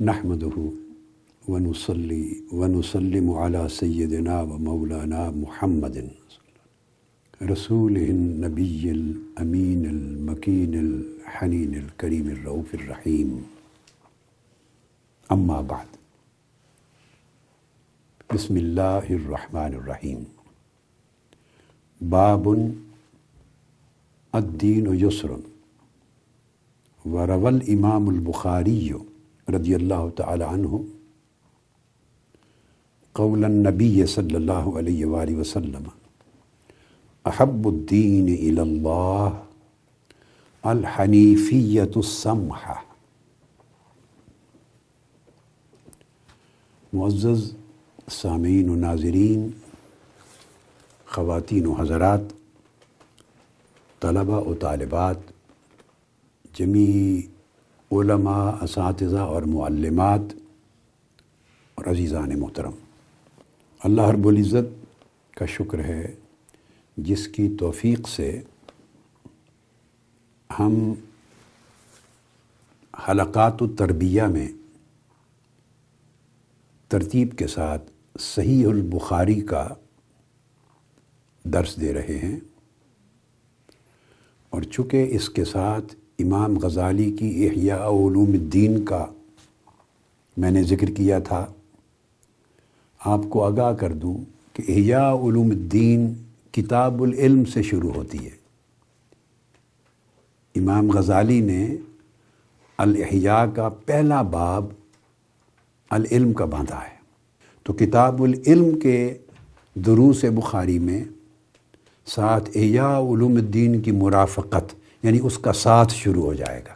نحمده ونصلي ونسلم على سيدنا ومولانا محمد رسوله النبي الأمين المكين الحنين الكريم الرؤوف الرحيم. أما بعد. بسم الله الرحمن الرحيم. باب الدين يسر. وروى الإمام البخاري رضي الله تعالى عنه قول النبي صلى الله عليه وآله وسلم أحب الدين إلى الله الحنيفية السمحة معزز، سامعین و ناظرین، خواتین و حضرات طلبہ و طالبات، جمیع علماء، اساتذہ اور معلمات اور عزیزان محترم، اللہ رب العزت کا شکر ہے جس کی توفیق سے ہم حلقات التربیہ میں ترتیب کے ساتھ صحیح البخاری کا درس دے رہے ہیں اور چونکہ اس کے ساتھ امام غزالی کی احیاء علوم الدین کا میں نے ذکر کیا تھا، آپ کو آگاہ کر دوں کہ احیاء علوم الدین کتاب العلم سے شروع ہوتی ہے۔ امام غزالی نے الاحیاء کا پہلا باب العلم کا باندھا ہے۔ تو کتاب العلم کے دروس بخاری میں ساتھ احیاء علوم الدین کی مرافقت یعنی اس کا ساتھ شروع ہو جائے گا۔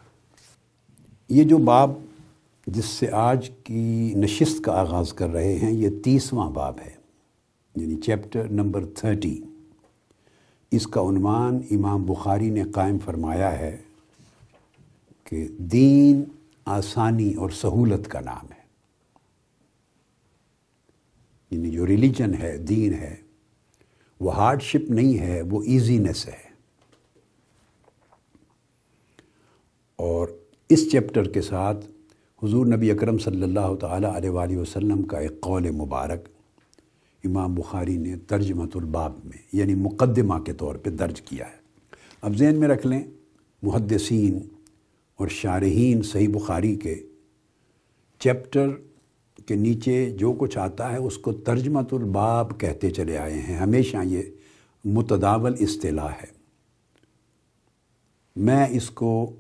یہ جو باب جس سے آج کی نشست کا آغاز کر رہے ہیں، یہ تیسواں باب ہے یعنی چیپٹر نمبر تھرٹی۔ اس کا عنوان امام بخاری نے قائم فرمایا ہے کہ دین آسانی اور سہولت کا نام ہے۔ یعنی جو ریلیجن ہے، دین ہے، وہ ہارڈ شپ نہیں ہے، وہ ایزینس ہے۔ اور اس چیپٹر کے ساتھ حضور نبی اکرم صلی اللہ تعالیٰ علیہ وآلہ وسلم کا ایک قول مبارک امام بخاری نے ترجمت الباب میں یعنی مقدمہ کے طور پہ درج کیا ہے۔ اب ذہن میں رکھ لیں، محدثین اور شارحین صحیح بخاری کے چیپٹر کے نیچے جو کچھ آتا ہے، اس کو ترجمت الباب کہتے چلے آئے ہیں۔ ہمیشہ یہ متداول اصطلاح ہے۔ میں اس کو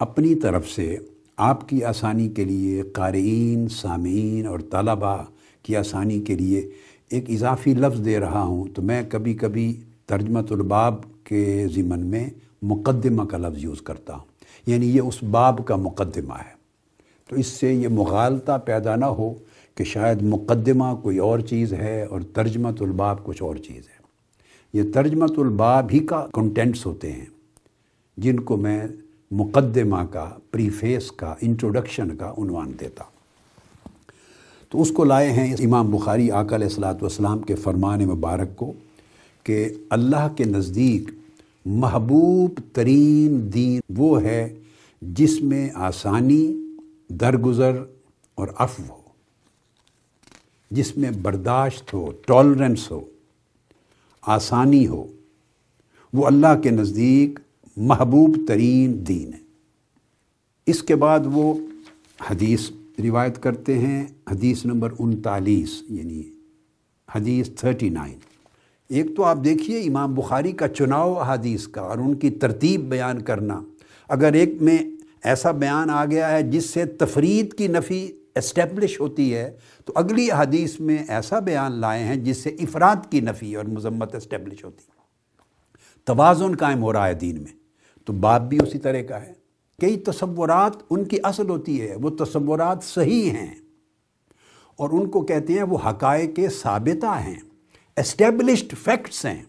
اپنی طرف سے آپ کی آسانی کے لیے قارئین، سامعین اور طلباء کی آسانی کے لیے ایک اضافی لفظ دے رہا ہوں تو میں کبھی کبھی ترجمت الباب کے ضمن میں مقدمہ کا لفظ یوز کرتا ہوں۔ یعنی یہ اس باب کا مقدمہ ہے۔ تو اس سے یہ مغالطہ پیدا نہ ہو کہ شاید مقدمہ کوئی اور چیز ہے اور ترجمت الباب کچھ اور چیز ہے۔ یہ ترجمت الباب ہی کا کنٹینٹس ہوتے ہیں جن کو میں مقدمہ کا، پریفیس کا، انٹروڈکشن کا عنوان دیتا۔ تو اس کو لائے ہیں امام بخاری آقا علیہ السلاۃ والسلام کے فرمان مبارک کو کہ اللہ کے نزدیک محبوب ترین دین وہ ہے جس میں آسانی، درگزر اور عفو ہو، جس میں برداشت ہو ٹالرنس ہو، آسانی ہو۔ وہ اللہ کے نزدیک محبوب ترین دین ہے۔ اس کے بعد وہ حدیث روایت کرتے ہیں، حدیث نمبر انتالیس یعنی حدیث تھرٹی نائن۔ ایک تو آپ دیکھیے امام بخاری کا چناؤ حدیث کا اور ان کی ترتیب بیان کرنا۔ اگر ایک میں ایسا بیان آ گیا ہے جس سے تفرید کی نفی اسٹیبلش ہوتی ہے، تو اگلی حدیث میں ایسا بیان لائے ہیں جس سے افراد کی نفی اور مذمت اسٹیبلش ہوتی۔ ہے توازن قائم ہو رہا ہے دین میں۔ تو باپ بھی اسی طرح کا ہے۔ کئی تصورات ان کی اصل ہوتی ہے، وہ تصورات صحیح ہیں اور ان کو کہتے ہیں وہ حقائق ثابتہ ہیں اسٹیبلشڈ فیکٹس ہیں۔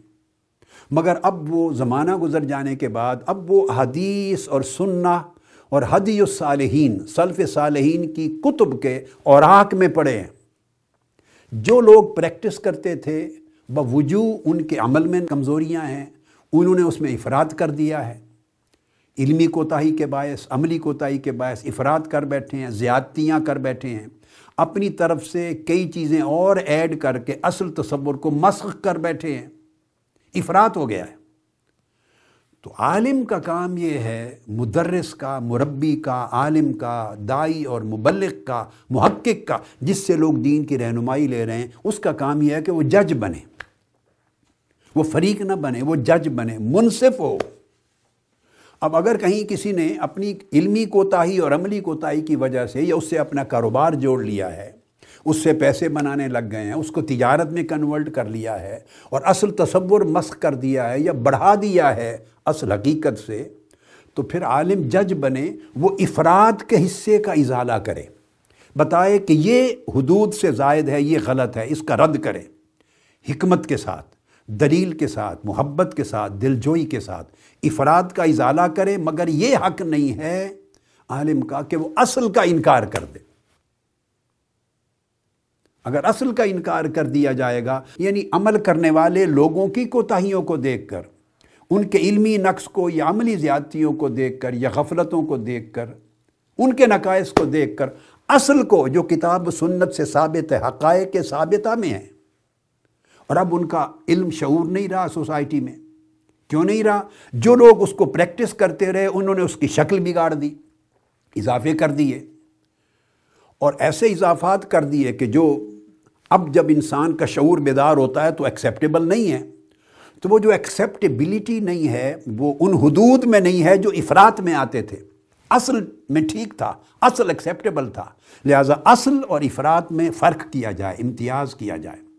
مگر اب وہ زمانہ گزر جانے کے بعد، اب وہ حدیث اور سننا اور حدی الصالحین صلف صالحین کی کتب کے اوراق میں پڑے ہیں۔ جو لوگ پریکٹس کرتے تھے بوجو ان کے عمل میں کمزوریاں ہیں، انہوں نے اس میں افراد کر دیا ہے۔ علمی کوتاہی کے باعث، عملی کوتاہی کے باعث افراد کر بیٹھے ہیں، زیادتیاں کر بیٹھے ہیں۔ اپنی طرف سے کئی چیزیں اور ایڈ کر کے اصل تصور کو مسخ کر بیٹھے ہیں۔ افراد ہو گیا ہے۔ تو عالم کا کام یہ ہے، مدرس کا، مربی کا، عالم کا، دائی اور مبلغ کا، محقق کا، جس سے لوگ دین کی رہنمائی لے رہے ہیں۔ اس کا کام یہ ہے کہ وہ جج بنے۔ وہ فریق نہ بنے، وہ جج بنے، منصف ہو۔ اب اگر کہیں کسی نے اپنی علمی کوتاہی اور عملی کوتاہی کی وجہ سے یا اس سے اپنا کاروبار جوڑ لیا ہے، اس سے پیسے بنانے لگ گئے ہیں، اس کو تجارت میں کنورٹ کر لیا ہے اور اصل تصور مسخ کر دیا ہے یا بڑھا دیا ہے اصل حقیقت سے، تو پھر عالم جج بنے، وہ افراد کے حصے کا ازالہ کرے۔ بتائے کہ یہ حدود سے زائد ہے، یہ غلط ہے، اس کا رد کرے۔ حکمت کے ساتھ، دلیل کے ساتھ، محبت کے ساتھ، دلجوئی کے ساتھ افراد کا ازالہ کرے، مگر یہ حق نہیں ہے عالم کا کہ وہ اصل کا انکار کر دے۔ اگر اصل کا انکار کر دیا جائے گا یعنی عمل کرنے والے لوگوں کی کوتاہیوں کو دیکھ کر، ان کے علمی نقص کو یا عملی زیادتیوں کو دیکھ کر یا غفلتوں کو دیکھ کر، ان کے نقائص کو دیکھ کر، اصل کو جو کتاب سنت سے ثابت ہے، حقائق کے ثابتہ میں ہے۔ اور اب ان کا علم شعور نہیں رہا سوسائٹی میں۔ کیوں نہیں رہا؟ جو لوگ اس کو پریکٹس کرتے رہے، انہوں نے اس کی شکل بگاڑ دی، اضافے کر دیے۔ اور ایسے اضافات کر دیے کہ جو اب جب انسان کا شعور بیدار ہوتا ہے تو ایکسیپٹیبل نہیں ہے۔ تو وہ جو ایکسیپٹیبلٹی نہیں ہے، وہ ان حدود میں نہیں ہے جو افراد میں آتے تھے۔ اصل میں ٹھیک تھا، اصل ایکسیپٹیبل تھا۔ لہٰذا اصل اور افراد میں فرق کیا جائے، امتیاز کیا جائے۔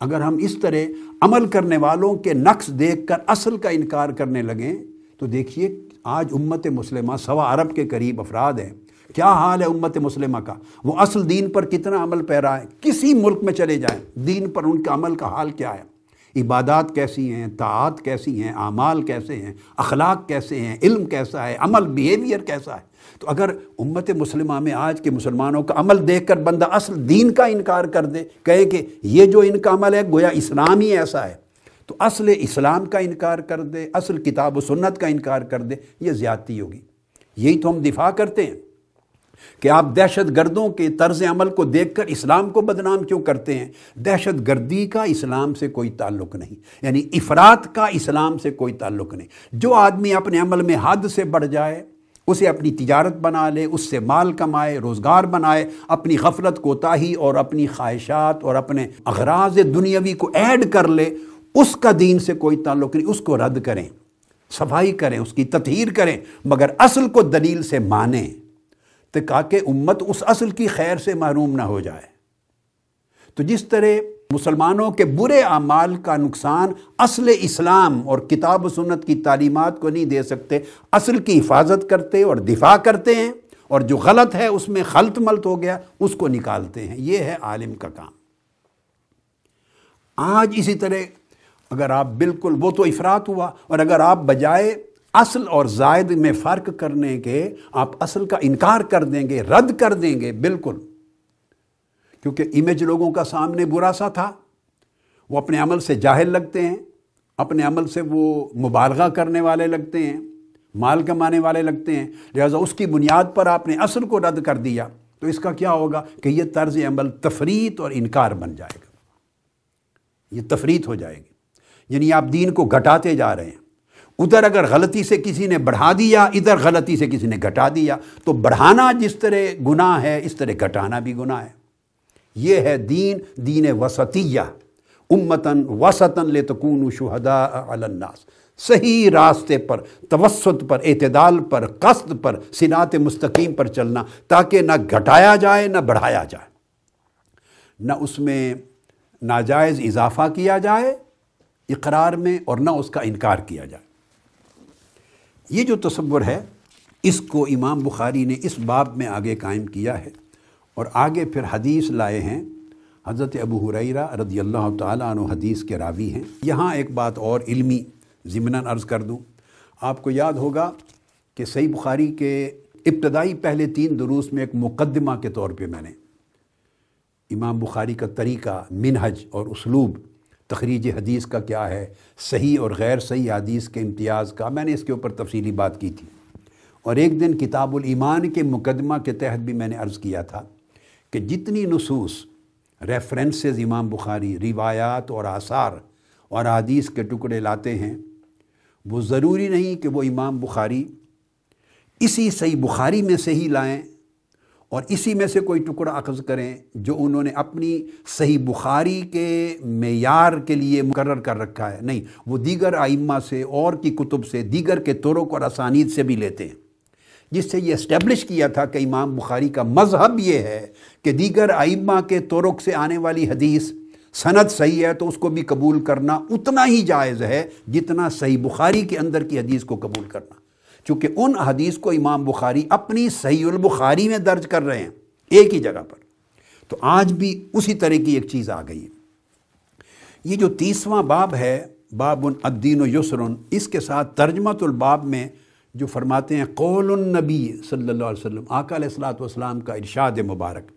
اگر ہم اس طرح عمل کرنے والوں کے نقص دیکھ کر اصل کا انکار کرنے لگیں، تو دیکھیے آج امت مسلمہ سوا عرب کے قریب افراد ہیں۔ کیا حال ہے امت مسلمہ کا؟ وہ اصل دین پر کتنا عمل پیرا ہے؟ کسی ملک میں چلے جائیں۔ دین پر ان کے عمل کا حال کیا ہے؟ عبادات کیسی ہیں، طاعت کیسی ہیں، اعمال کیسے ہیں، اخلاق کیسے ہیں، علم کیسا ہے، عمل بیہیویئر کیسا ہے۔ تو اگر امت مسلمہ میں آج کے مسلمانوں کا عمل دیکھ کر بندہ اصل دین کا انکار کر دے، کہے کہ یہ جو ان کا عمل ہے، گویا اسلام ہی ایسا ہے۔ تو اصل اسلام کا انکار کر دے، اصل کتاب و سنت کا انکار کر دے، یہ زیادتی ہوگی۔ یہی تو ہم دفاع کرتے ہیں۔ کہ آپ دہشت گردوں کے طرز عمل کو دیکھ کر اسلام کو بدنام کیوں کرتے ہیں؟ دہشت گردی کا اسلام سے کوئی تعلق نہیں یعنی افراد کا اسلام سے کوئی تعلق نہیں۔ جو آدمی اپنے عمل میں حد سے بڑھ جائے، اسے اپنی تجارت بنا لے، اس سے مال کمائے، روزگار بنائے، اپنی غفلت کوتاہی اور اپنی خواہشات اور اپنے اغراض دنیاوی کو ایڈ کر لے، اس کا دین سے کوئی تعلق نہیں۔ اس کو رد کریں، صفائی کریں، اس کی تطہیر کریں، مگر اصل کو دلیل سے مانیں۔ تو کہ امت اس اصل کی خیر سے محروم نہ ہو جائے۔ تو جس طرح مسلمانوں کے برے اعمال کا نقصان اصل اسلام اور کتاب و سنت کی تعلیمات کو نہیں دے سکتے، اصل کی حفاظت کرتے اور دفاع کرتے ہیں اور جو غلط ہے اس میں خلط ملت ہو گیا، اس کو نکالتے ہیں۔ یہ ہے عالم کا کام۔ آج اسی طرح اگر آپ بالکل، وہ تو افراد ہوا اور اگر آپ بجائے اصل اور زائد میں فرق کرنے کے آپ اصل کا انکار کر دیں گے، رد کر دیں گے، بالکل۔ کیونکہ امیج لوگوں کا سامنے برا سا تھا۔ وہ اپنے عمل سے جاہل لگتے ہیں، اپنے عمل سے وہ مبالغہ کرنے والے لگتے ہیں، مال کمانے والے لگتے ہیں۔ لہٰذا اس کی بنیاد پر آپ نے اصل کو رد کر دیا۔ تو اس کا کیا ہوگا کہ یہ طرز عمل تفریت اور انکار بن جائے گا۔ یہ تفریت ہو جائے گی۔ یعنی آپ دین کو گھٹاتے جا رہے ہیں۔ ادھر اگر غلطی سے کسی نے بڑھا دیا، ادھر غلطی سے کسی نے گھٹا دیا، تو بڑھانا جس طرح گناہ ہے، اس طرح گھٹانا بھی گناہ ہے۔ یہ ہے دین دین وسطیہ۔ امتن وسطن لتکون شہداء علی الناس۔ صحیح راستے پر، توسط پر، اعتدال پر، قصد پر سنات مستقیم پر چلنا، تاکہ نہ گھٹایا جائے، نہ بڑھایا جائے۔ نہ اس میں ناجائز اضافہ کیا جائے اقرار میں اور نہ اس کا انکار کیا جائے۔ یہ جو تصور ہے، اس کو امام بخاری نے اس باب میں آگے قائم کیا ہے اور آگے پھر حدیث لائے ہیں۔ حضرت ابو حریرہ رضی اللہ تعالیٰ عنہ حدیث کے راوی ہیں۔ یہاں ایک بات اور علمی ضمناً عرض کر دوں۔ آپ کو یاد ہوگا کہ صحیح بخاری کے ابتدائی پہلے تین دروس میں ایک مقدمہ کے طور پہ میں نے امام بخاری کا طریقہ، منہج اور اسلوب تخریج حدیث کا کیا ہے؟ صحیح اور غیر صحیح حدیث کے امتیاز کا میں نے اس کے اوپر تفصیلی بات کی تھی۔ اور ایک دن کتاب الایمان کے مقدمہ کے تحت بھی میں نے عرض کیا تھا کہ جتنی نصوص ریفرنسز امام بخاری، روایات اور آثار اور حدیث کے ٹکڑے لاتے ہیں، وہ ضروری نہیں کہ وہ امام بخاری اسی صحیح بخاری میں سے ہی لائیں اور اسی میں سے کوئی ٹکڑا اخذ کریں جو انہوں نے اپنی صحیح بخاری کے معیار کے لیے مقرر کر رکھا ہے۔ نہیں، وہ دیگر آئمہ سے اور کی کتب سے، دیگر کے طرق اور اسانید سے بھی لیتے ہیں۔ جس سے یہ اسٹیبلش کیا تھا کہ امام بخاری کا مذہب یہ ہے کہ دیگر آئمہ کے طرق سے آنے والی حدیث سند صحیح ہے تو اس کو بھی قبول کرنا اتنا ہی جائز ہے جتنا صحیح بخاری کے اندر کی حدیث کو قبول کرنا۔ چونکہ ان حدیث کو امام بخاری اپنی صحیح البخاری میں درج کر رہے ہیں، ایک ہی جگہ پر۔ تو آج بھی اسی طرح کی ایک چیز آ گئی ہے۔ یہ جو تیسواں باب ہے، باب الدین و یسرن اس کے ساتھ ترجمت الباب میں جو فرماتے ہیں، قول النبی صلی اللہ علیہ وسلم، آقا علیہ السلاۃ والسلام کا ارشاد مبارک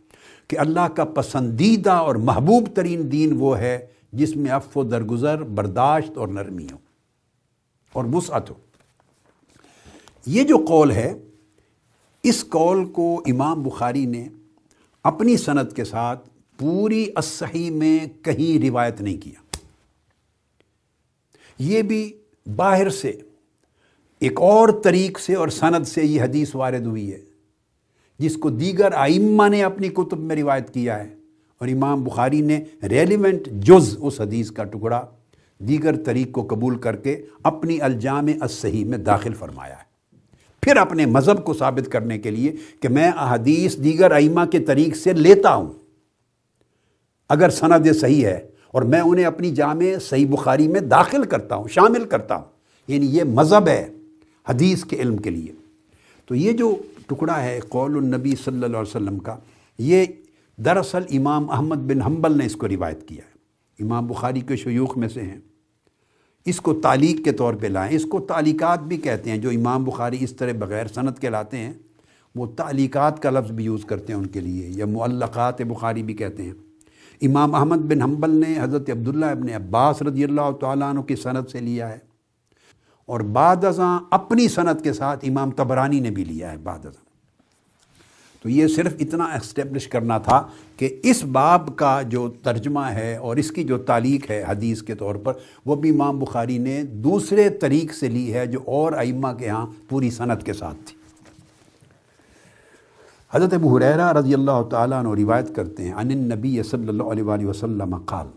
کہ اللہ کا پسندیدہ اور محبوب ترین دین وہ ہے جس میں اف و درگزر، برداشت اور نرمی ہو اور وسعت ہو یہ جو قول ہے، اس قول کو امام بخاری نے اپنی صنعت کے ساتھ پوری اصحی میں کہیں روایت نہیں کیا۔ یہ بھی باہر سے، ایک اور طریق سے اور سند سے یہ حدیث وارد ہوئی ہے، جس کو دیگر آئمہ نے اپنی کتب میں روایت کیا ہے۔ اور امام بخاری نے ریلیونٹ جز اس حدیث کا ٹکڑا دیگر طریق کو قبول کر کے اپنی الجام الصحیح میں داخل فرمایا ہے۔ پھر اپنے مذہب کو ثابت کرنے کے لیے کہ میں احادیث دیگر ائمہ کے طریق سے لیتا ہوں۔ اگر سند صحیح ہے اور میں انہیں اپنی جامع صحیح بخاری میں داخل کرتا ہوں، شامل کرتا ہوں یعنی یہ مذہب ہے حدیث کے علم کے لیے۔ تو یہ جو ٹکڑا ہے قول النبی صلی اللہ علیہ وسلم کا، یہ دراصل امام احمد بن حنبل نے اس کو روایت کیا ہے۔ امام بخاری کے شیوخ میں سے ہیں۔ اس کو تعلیق کے طور پہ لائیں۔ اس کو تعلیقات بھی کہتے ہیں، جو امام بخاری اس طرح بغیر صنعت کے لاتے ہیں، وہ تعلیقات کا لفظ بھی یوز کرتے ہیں ان کے لیے، یا معلقات بخاری بھی کہتے ہیں۔ امام احمد بن حنبل نے حضرت عبداللہ ابن عباس رضی اللہ تعالیٰ عنہ کی صنعت سے لیا ہے، اور بعد ازاں اپنی صنعت کے ساتھ امام تبرانی نے بھی لیا ہے، بعد ازاں۔ تو یہ صرف اتنا اسٹیبلش کرنا تھا کہ اس باب کا جو ترجمہ ہے اور اس کی جو تعلیق ہے حدیث کے طور پر، وہ بھی امام بخاری نے دوسرے طریق سے لی ہے جو اور ائمہ کے ہاں پوری صنعت کے ساتھ تھی۔ حضرت ابو حریرہ رضی اللہ تعالیٰ عنہ روایت کرتے ہیں ان النبی صلی اللہ علیہ وآلہ وسلم قال،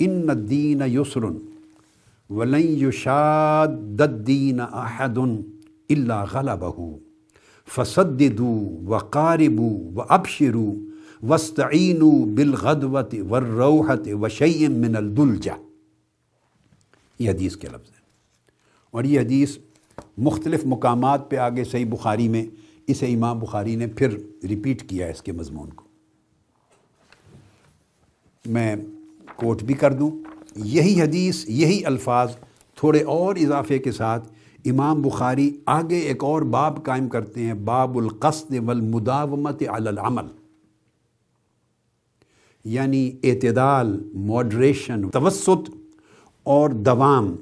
ان الدین یسر ولن یشاد الدین احد الا غلبہ فصدو و قاربو و ابشرو وسطین بالغدوت وروحت و شعیم من الدلجا یہ حدیث کے لفظ ہیں۔ اور یہ حدیث مختلف مقامات پہ آگے صحیح بخاری میں، اسے امام بخاری نے پھر ریپیٹ کیا ہے اس کے مضمون کو۔ میں کوٹ بھی کر دوں۔ یہی حدیث، یہی الفاظ تھوڑے اور اضافے کے ساتھ امام بخاری آگے ایک اور باب قائم کرتے ہیں، باب القصد والمداومت علی العمل۔ یعنی اعتدال ماڈریشن توسط اور دوام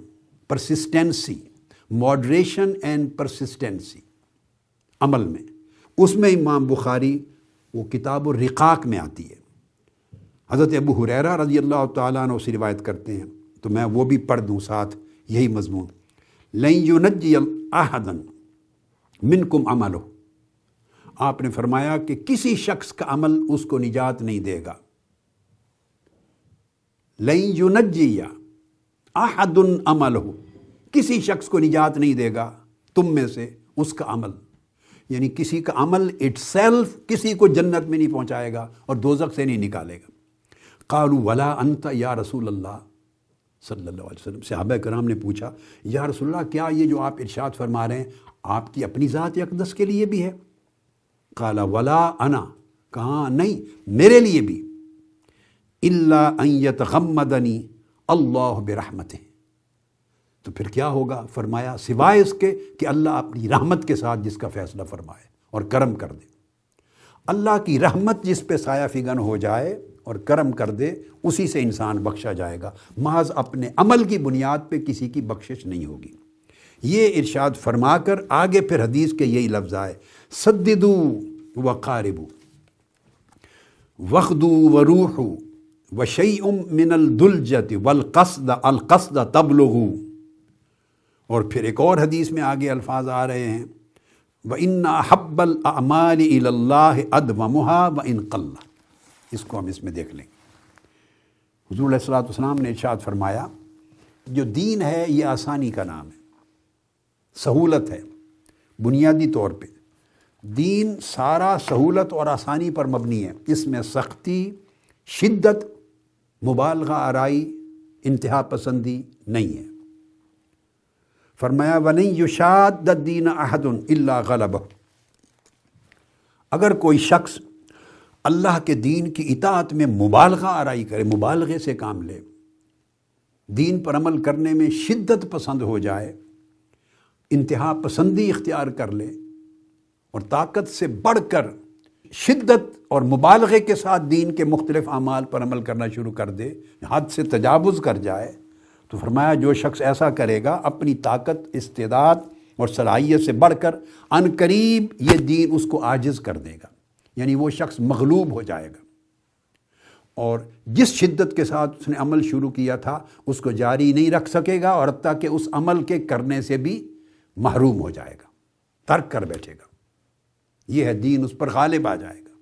پرسسٹنسی ماڈریشن اینڈ پرسسٹنسی عمل میں۔ اس میں امام بخاری وہ کتاب الرقاق میں آتی ہے۔ حضرت ابو حریرہ رضی اللہ تعالیٰ عنہ سے روایت کرتے ہیں۔ تو میں وہ بھی پڑھ دوں ساتھ، یہی مضمون۔ لینجی احدن من کم عمل ہو آپ نے فرمایا کہ کسی شخص کا عمل اس کو نجات نہیں دے گا۔ لئی یونجیا احدن عمل ہو کسی شخص کو نجات نہیں دے گا۔ تم میں سے اس کا عمل۔ یعنی کسی کا عمل اٹ سیلف کسی کو جنت میں نہیں پہنچائے گا اور دوزخ سے نہیں نکالے گا۔ قالو ولا انت یا رسول اللہ۔ صلی اللہ علیہ وسلم۔ صحابہ کرام نے پوچھا، یا رسول اللہ، کیا یہ جو آپ ارشاد فرما رہے ہیں، آپ کی اپنی ذات اقدس کے لیے بھی ہے؟ کالا ولا انا. کہاں نہیں، میرے لیے بھی۔ اللہ یتغمدنی اللہ برحمت تو پھر کیا ہوگا؟ فرمایا، سوائے اس کے کہ اللہ اپنی رحمت کے ساتھ جس کا فیصلہ فرمائے اور کرم کر دے۔ اللہ کی رحمت جس پہ سایہ فگن ہو جائے اور کرم کر دے، اسی سے انسان بخشا جائے گا۔ محض اپنے عمل کی بنیاد پہ کسی کی بخشش نہیں ہوگی۔ یہ ارشاد فرما کر آگے پھر حدیث کے یہی لفظ آئے، سددو و قاربو۔ وخدو و روح و ام من الدلجت والقصد، القصد تبلغو اور پھر ایک اور حدیث میں آگے الفاظ آ رہے ہیں و ان حب العمال اللہ اد محا و اس کو ہم اس میں دیکھ لیں۔ حضور علیہ السلاۃ والسلام نے ارشاد فرمایا، جو دین ہے، یہ آسانی کا نام ہے، سہولت ہے۔ بنیادی طور پہ، دین سارا سہولت اور آسانی پر مبنی ہے۔ اس میں سختی، شدت، مبالغہ، آرائی، انتہا پسندی نہیں ہے۔ فرمایا و نہیں دین احد اللہ غلب اگر کوئی شخص اللہ کے دین کی اطاعت میں مبالغہ آرائی کرے، مبالغے سے کام لے۔ دین پر عمل کرنے میں شدت پسند ہو جائے، انتہا پسندی اختیار کر لے اور طاقت سے بڑھ کر شدت اور مبالغے کے ساتھ دین کے مختلف اعمال پر عمل کرنا شروع کر دے، حد سے تجاوز کر جائے تو فرمایا جو شخص ایسا کرے گا، اپنی طاقت، استعداد اور صلاحیت سے بڑھ کر ان قریب یہ دین اس کو عاجز کر دے گا۔ یعنی وہ شخص مغلوب ہو جائے گا۔ اور جس شدت کے ساتھ اس نے عمل شروع کیا تھا، اس کو جاری نہیں رکھ سکے گا اور حتیٰ کہ اس عمل کے کرنے سے بھی محروم ہو جائے گا، ترک کر بیٹھے گا۔ یہ ہے، دین اس پر غالب آ جائے گا۔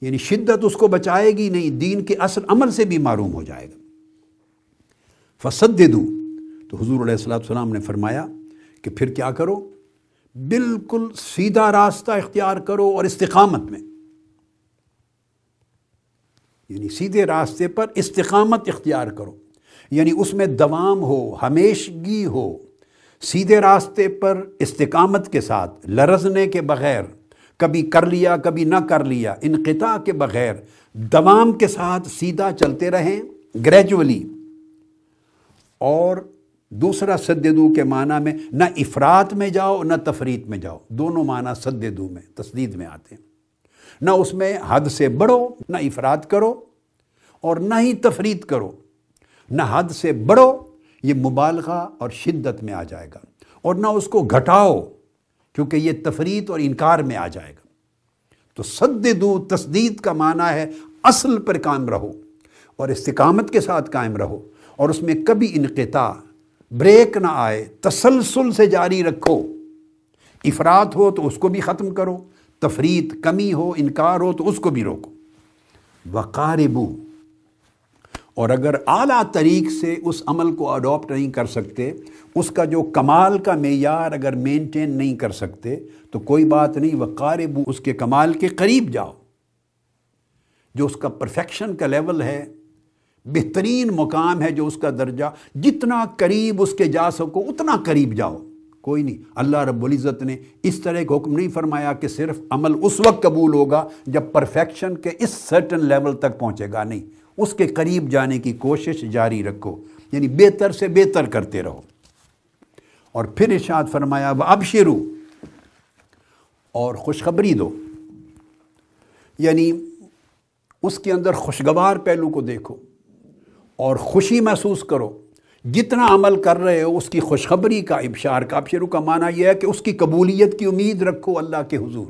یعنی شدت اس کو بچائے گی نہیں، دین کے اصل عمل سے بھی معروم ہو جائے گا۔ فسد دوں تو حضور علیہ السلام السلام نے فرمایا کہ پھر کیا کرو؟ بالکل سیدھا راستہ اختیار کرو اور استقامت میں۔ یعنی سیدھے راستے پر استقامت اختیار کرو۔ یعنی اس میں دوام ہو، ہمیشگی ہو۔ سیدھے راستے پر استقامت کے ساتھ، لرزنے کے بغیر، کبھی کر لیا، کبھی نہ کر لیا، انقطاع کے بغیر دوام کے ساتھ سیدھا چلتے رہیں گریجولی۔ اور دوسرا سددو کے معنی میں نہ افراد میں جاؤ، نہ تفریت میں جاؤ۔ دونوں معنی سددو میں، تسدید میں آتے ہیں۔ نہ اس میں حد سے بڑھو، نہ افراد کرو اور نہ ہی تفرید کرو۔ نہ حد سے بڑھو، یہ مبالغہ اور شدت میں آ جائے گا۔ اور نہ اس کو گھٹاؤ، کیونکہ یہ تفریح اور انکار میں آ جائے گا۔ تو سد دو تصدید کا معنی ہے اصل پر قائم رہو اور استقامت کے ساتھ قائم رہو اور اس میں کبھی انقطاع بریک نہ آئے، تسلسل سے جاری رکھو۔ افراد ہو تو اس کو بھی ختم کرو تفریح کمی ہو، انکار ہو تو اس کو بھی روکو۔ وقاربو، اور اگر اعلیٰ طریق سے اس عمل کو اڈاپٹ نہیں کر سکتے، اس کا جو کمال کا معیار اگر مینٹین نہیں کر سکتے، تو کوئی بات نہیں وہ قارب اس کے کمال کے قریب جاؤ۔ جو اس کا پرفیکشن کا لیول ہے بہترین مقام ہے جو اس کا درجہ، جتنا قریب اس کے جا سکو، اتنا قریب جاؤ۔ کوئی نہیں، اللہ رب العزت نے اس طرح کا حکم نہیں فرمایا کہ صرف عمل اس وقت قبول ہوگا جب پرفیکشن کے اس سرٹن لیول تک پہنچے گا۔ نہیں، اس کے قریب جانے کی کوشش جاری رکھو۔ یعنی بہتر سے بہتر کرتے رہو۔ اور پھر ارشاد فرمایا وہ اب شروع اور خوشخبری دو۔ یعنی اس کے اندر خوشگوار پہلو کو دیکھو۔ اور خوشی محسوس کرو۔ جتنا عمل کر رہے ہو، اس کی خوشخبری کا ابشار کا۔ ابشرو کا معنی یہ ہے کہ اس کی قبولیت کی امید رکھو اللہ کے حضور۔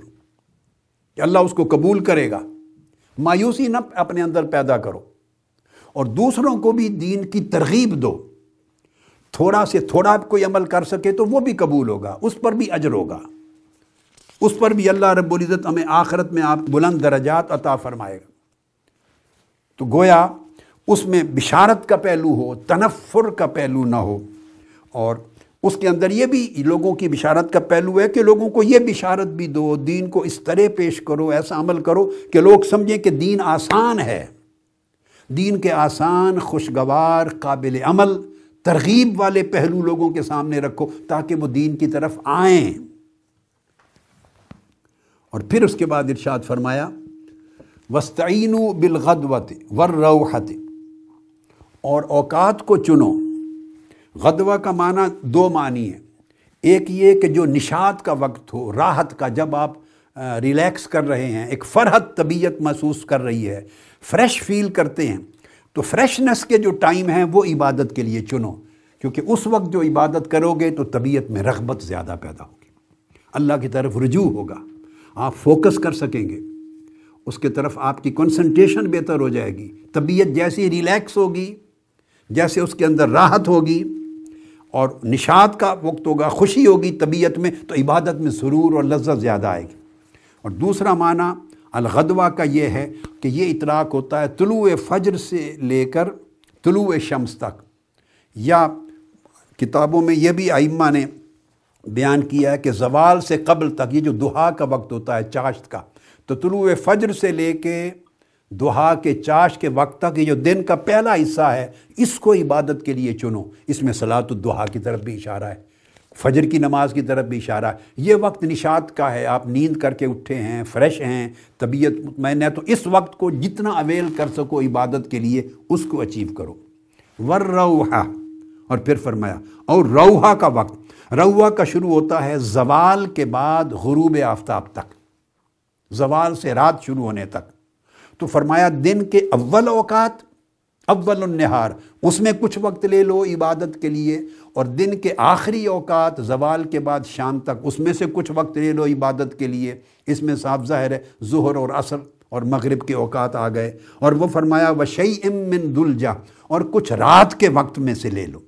کہ اللہ اس کو قبول کرے گا۔ مایوسی نہ اپنے اندر پیدا کرو۔ اور دوسروں کو بھی دین کی ترغیب دو۔ تھوڑا سے تھوڑا کوئی عمل کر سکے تو وہ بھی قبول ہوگا۔ اس پر بھی اجر ہوگا۔ اس پر بھی اللہ رب العزت ہمیں آخرت میں آپ بلند درجات عطا فرمائے گا۔ تو گویا اس میں بشارت کا پہلو ہو، تنفر کا پہلو نہ ہو۔ اور اس کے اندر یہ بھی لوگوں کی بشارت کا پہلو ہے کہ لوگوں کو یہ بشارت بھی دو، دین کو اس طرح پیش کرو، ایسا عمل کرو کہ لوگ سمجھیں کہ دین آسان ہے۔ دین کے آسان، خوشگوار، قابل عمل، ترغیب والے پہلو لوگوں کے سامنے رکھو تاکہ وہ دین کی طرف آئیں۔ اور پھر اس کے بعد ارشاد فرمایا وسطین بالغدوت ورروحت اور اوقات کو چنو۔ غدوہ کا معنی دو معنی ہے ایک یہ کہ جو نشات کا وقت ہو، راحت کا، جب آپ ریلیکس کر رہے ہیں، ایک فرحت، طبیعت محسوس کر رہی ہے، فریش فیل کرتے ہیں، تو فریشنس کے جو ٹائم ہیں وہ عبادت کے لیے چنو۔ کیونکہ اس وقت جو عبادت کرو گے تو طبیعت میں رغبت زیادہ پیدا ہوگی۔ اللہ کی طرف رجوع ہوگا، آپ فوکس کر سکیں گے۔ اس کے طرف آپ کی کنسنٹریشن بہتر ہو جائے گی۔ طبیعت جیسی ریلیکس ہوگی۔ جیسے اس کے اندر راحت ہوگی اور نشاط کا وقت ہوگا، خوشی ہوگی طبیعت میں، تو عبادت میں سرور اور لذت زیادہ آئے گی۔ اور دوسرا معنی الغدوہ کا یہ ہے کہ یہ اطلاق ہوتا ہے طلوع فجر سے لے کر طلوع شمس تک۔ یا کتابوں میں یہ بھی ائمہ نے بیان کیا ہے کہ زوال سے قبل تک، یہ جو دہا کا وقت ہوتا ہے، چاشت کا، تو طلوع فجر سے لے کے دہا کے چاش کے وقت تک یہ جو دن کا پہلا حصہ ہے، اس کو عبادت کے لیے چنو۔ اس میں صلاۃ الدہا کی طرف بھی اشارہ ہے۔ فجر کی نماز کی طرف بھی اشارہ ہے۔ یہ وقت نشاط کا ہے۔ آپ نیند کر کے اٹھے ہیں، فریش ہیں، طبیعت مطمئن ہے، تو اس وقت کو جتنا اویل کر سکو عبادت کے لیے، اس کو اچیو کرو۔ ور روحا اور پھر فرمایا، اور روحا کا وقت۔ روحا کا شروع ہوتا ہے زوال کے بعد غروب آفتاب تک۔ زوال سے رات شروع ہونے تک۔ تو فرمایا دن کے اول اوقات، اول النہار، اس میں کچھ وقت لے لو عبادت کے لیے، اور دن کے آخری اوقات، زوال کے بعد شام تک، اس میں سے کچھ وقت لے لو عبادت کے لیے۔ اس میں صاف ظاہر ہے، ظہر اور عصر اور مغرب کے اوقات آ گئے۔ اور وہ فرمایا وشی ام من دلجا اور کچھ رات کے وقت میں سے لے لو۔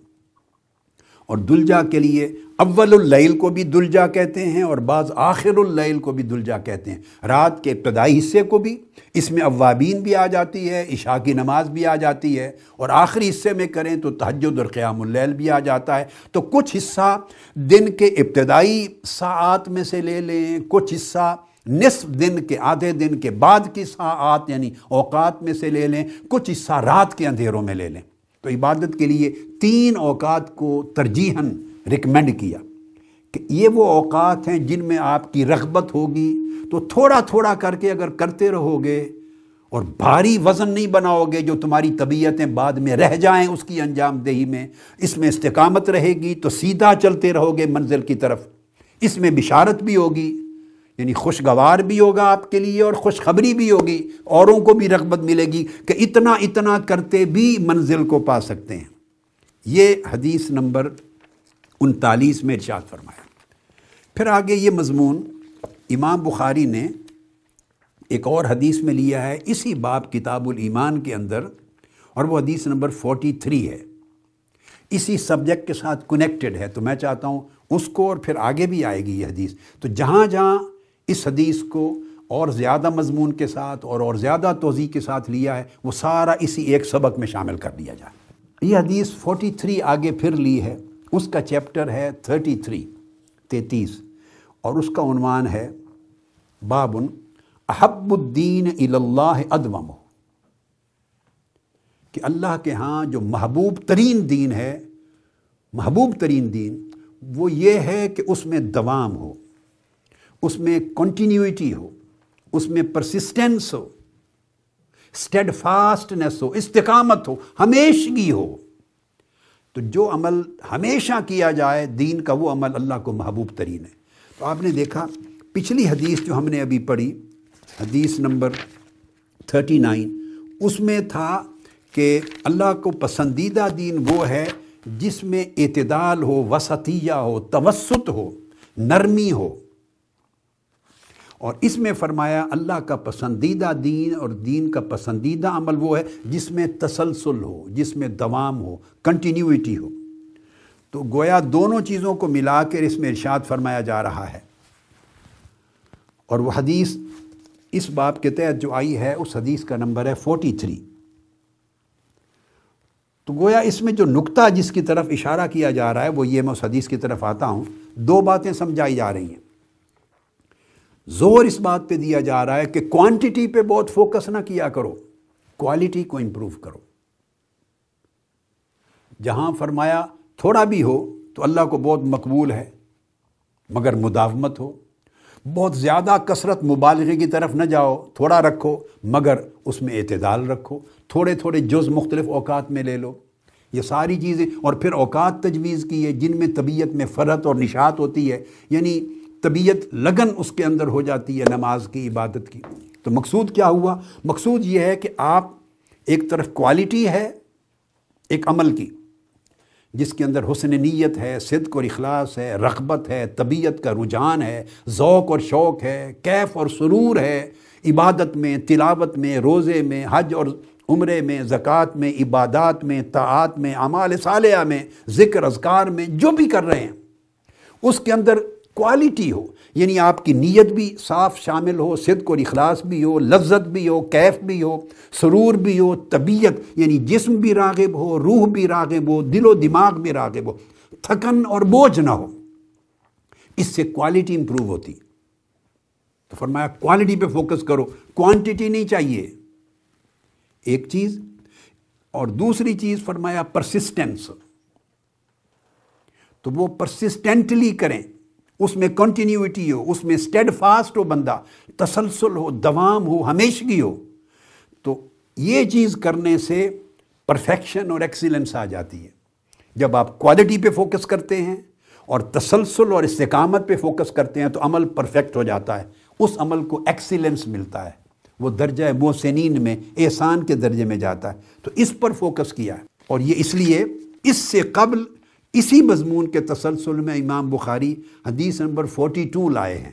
اور دلجا کے لیے اول اللیل کو بھی دلجا کہتے ہیں اور بعض آخر اللیل کو بھی دلجا کہتے ہیں۔ رات کے ابتدائی حصے کو بھی اس میں اوابین بھی آ جاتی ہے عشاء کی نماز بھی آ جاتی ہے اور آخری حصے میں کریں تو تہجد اور قیام اللیل بھی آ جاتا ہے۔ تو کچھ حصہ دن کے ابتدائی ساعات میں سے لے لیں کچھ حصہ نصف دن کے آدھے دن کے بعد کی ساعات یعنی اوقات میں سے لے لیں کچھ حصہ رات کے اندھیروں میں لے لیں۔ تو عبادت کے لیے تین اوقات کو ترجیحاً ریکمینڈ کیا کہ یہ وہ اوقات ہیں جن میں آپ کی رغبت ہوگی تو تھوڑا تھوڑا کر کے اگر کرتے رہو گے اور بھاری وزن نہیں بناؤ گے جو تمہاری طبیعتیں بعد میں رہ جائیں اس کی انجام دہی میں، اس میں استقامت رہے گی تو سیدھا چلتے رہو گے منزل کی طرف۔ اس میں بشارت بھی ہوگی۔ یعنی خوشگوار بھی ہوگا آپ کے لیے اور خوشخبری بھی ہوگی، اوروں کو بھی رغبت ملے گی کہ اتنا اتنا کرتے بھی منزل کو پا سکتے ہیں۔ یہ حدیث نمبر انتالیس میں ارشاد فرمایا۔ پھر آگے یہ مضمون امام بخاری نے ایک اور حدیث میں لیا ہے، اسی باب کتاب الایمان کے اندر، اور وہ حدیث نمبر فورٹی تھری ہے۔ اسی سبجیکٹ کے ساتھ کنیکٹڈ ہے، تو میں چاہتا ہوں اس کو اور پھر آگے بھی آئے گی یہ حدیث۔ تو جہاں جہاں اس حدیث کو اور زیادہ مضمون کے ساتھ اور اور زیادہ توضیع کے ساتھ لیا ہے، وہ سارا اسی ایک سبق میں شامل کر دیا جائے۔ یہ حدیث فورٹی تھری آگے پھر لی ہے، اس کا چیپٹر ہے تھرٹی تھری تینتیس، اور اس کا عنوان ہے بابن احب الدین اللہ ادوم کہ اللہ کے ہاں جو محبوب ترین دین ہے، محبوب ترین دین، وہ یہ ہے کہ اس میں دوام ہو۔ اس میں کنٹینیوٹی ہو، اس میں پرسسٹنس ہو اسٹیڈ فاسٹنس ہو، استقامت ہو، ہمیشگی ہو۔ تو جو عمل ہمیشہ کیا جائے، دین کا وہ عمل اللہ کو محبوب ترین ہے۔ تو آپ نے دیکھا، پچھلی حدیث جو ہم نے ابھی پڑھی، حدیث نمبر تھرٹی نائن اس میں تھا کہ اللہ کو پسندیدہ دین وہ ہے جس میں اعتدال ہو وسطیہ ہو، توسط ہو، نرمی ہو۔ اور اس میں فرمایا اللہ کا پسندیدہ دین اور دین کا پسندیدہ عمل وہ ہے جس میں تسلسل ہو، جس میں دوام ہو کنٹینیوٹی ہو۔ تو گویا دونوں چیزوں کو ملا کر اس میں ارشاد فرمایا جا رہا ہے۔ اور وہ حدیث اس باب کے تحت جو آئی ہے، اس حدیث کا نمبر ہے فورٹی تھری تو گویا اس میں جو نقطہ جس کی طرف اشارہ کیا جا رہا ہے، وہ یہ میں اس حدیث کی طرف آتا ہوں۔ دو باتیں سمجھائی جا رہی ہیں۔ زور اس بات پہ دیا جا رہا ہے کہ کوانٹٹی پہ بہت فوکس نہ کیا کرو کوالٹی کو امپروو کرو۔ جہاں فرمایا تھوڑا بھی ہو تو اللہ کو بہت مقبول ہے، مگر مداومت ہو۔ بہت زیادہ کثرت مبالغے کی طرف نہ جاؤ، تھوڑا رکھو، مگر اس میں اعتدال رکھو۔ تھوڑے تھوڑے جز مختلف اوقات میں لے لو۔ یہ ساری چیزیں، اور پھر اوقات تجویز کی ہے، جن میں طبیعت میں فرت اور نشات ہوتی ہے۔ یعنی طبیعت لگن اس کے اندر ہو جاتی ہے نماز کی، عبادت کی۔ تو مقصود کیا ہوا؟ مقصود یہ ہے کہ آپ ایک طرف کوالٹی ہے، ایک عمل کی، جس کے اندر حسن نیت ہے، صدق اور اخلاص ہے، رغبت ہے، طبیعت کا رجحان ہے، ذوق اور شوق ہے، کیف اور سرور ہے۔ عبادت میں، تلاوت میں، روزے میں، حج اور عمرے میں، زکوٰۃ میں، عبادات میں، طاعات میں، اعمال صالحہ میں، ذکر اذکار میں، جو بھی کر رہے ہیں، اس کے اندر کوالٹی ہو یعنی آپ کی نیت بھی صاف شامل ہو، صدق اور اخلاص بھی ہو لذت بھی ہو، کیف بھی ہو، سرور بھی ہو، طبیعت یعنی جسم بھی راغب ہو، روح بھی راغب ہو، دل و دماغ بھی راغب ہو۔ تھکن اور بوجھ نہ ہو۔ اس سے کوالٹی امپروو ہوتی۔ تو فرمایا کوالٹی پہ فوکس کرو۔ کوانٹٹی نہیں چاہیے۔ ایک چیز اور دوسری چیز فرمایا پرسسٹنس تو وہ پرسسٹنٹلی کریں۔ اس میں کنٹینیوٹی ہو، اس میں اسٹیڈ فاسٹ ہو بندہ، تسلسل ہو، دوام ہو، ہمیشگی ہو، تو یہ چیز کرنے سے پرفیکشن اور ایکسیلنس آ جاتی ہے۔ جب آپ کوالٹی پہ فوکس کرتے ہیں اور تسلسل اور استقامت پہ فوکس کرتے ہیں تو عمل پرفیکٹ ہو جاتا ہے۔ اس عمل کو ایکسیلنس ملتا ہے۔ وہ درجہ محسنین میں، احسان کے درجے میں جاتا ہے۔ تو اس پر فوکس کیا ہے۔ اور یہ اس لیے اس سے قبل اسی مضمون کے تسلسل میں امام بخاری حدیث نمبر فورٹی ٹو لائے ہیں۔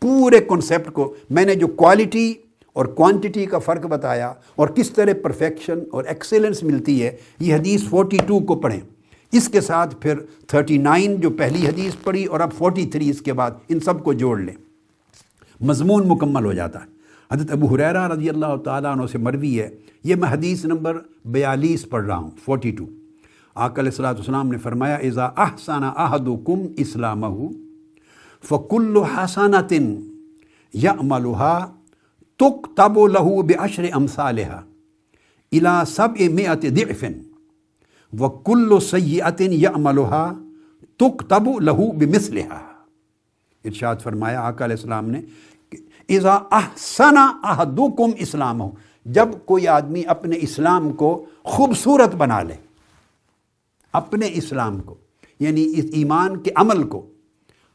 پورے کنسیپٹ کو میں نے جو کوالٹی اور کوانٹٹی کا فرق بتایا اور کس طرح پرفیکشن اور ایکسیلنس ملتی ہے، یہ حدیث فورٹی ٹو کو پڑھیں۔ اس کے ساتھ پھر تھرٹی نائن جو پہلی حدیث پڑھی اور اب فورٹی تھری اس کے بعد ان سب کو جوڑ لیں۔ مضمون مکمل ہو جاتا ہے۔ حضرت ابو حریرہ رضی اللہ تعالیٰ عنہ سے مروی ہے۔ یہ میں حدیث نمبر بیالیس پڑھ رہا ہوں فورٹی ٹو آکل صلاحت السلام نے فرمایا ازا احسانہ احد کم اسلام فکل حسانہ تن یا ملوحا تک تب و لہو بے اشر الا سب مت دفن و کل سیاتن یا ملوحا تک تب لہو بے مسلحا ارشاد فرمایا، آقا علیہ السلام نے ازا احسنا احدکم اسلام ہو جب کوئی آدمی اپنے اسلام کو خوبصورت بنا لے اپنے اسلام کو یعنی اس ایمان کے عمل کو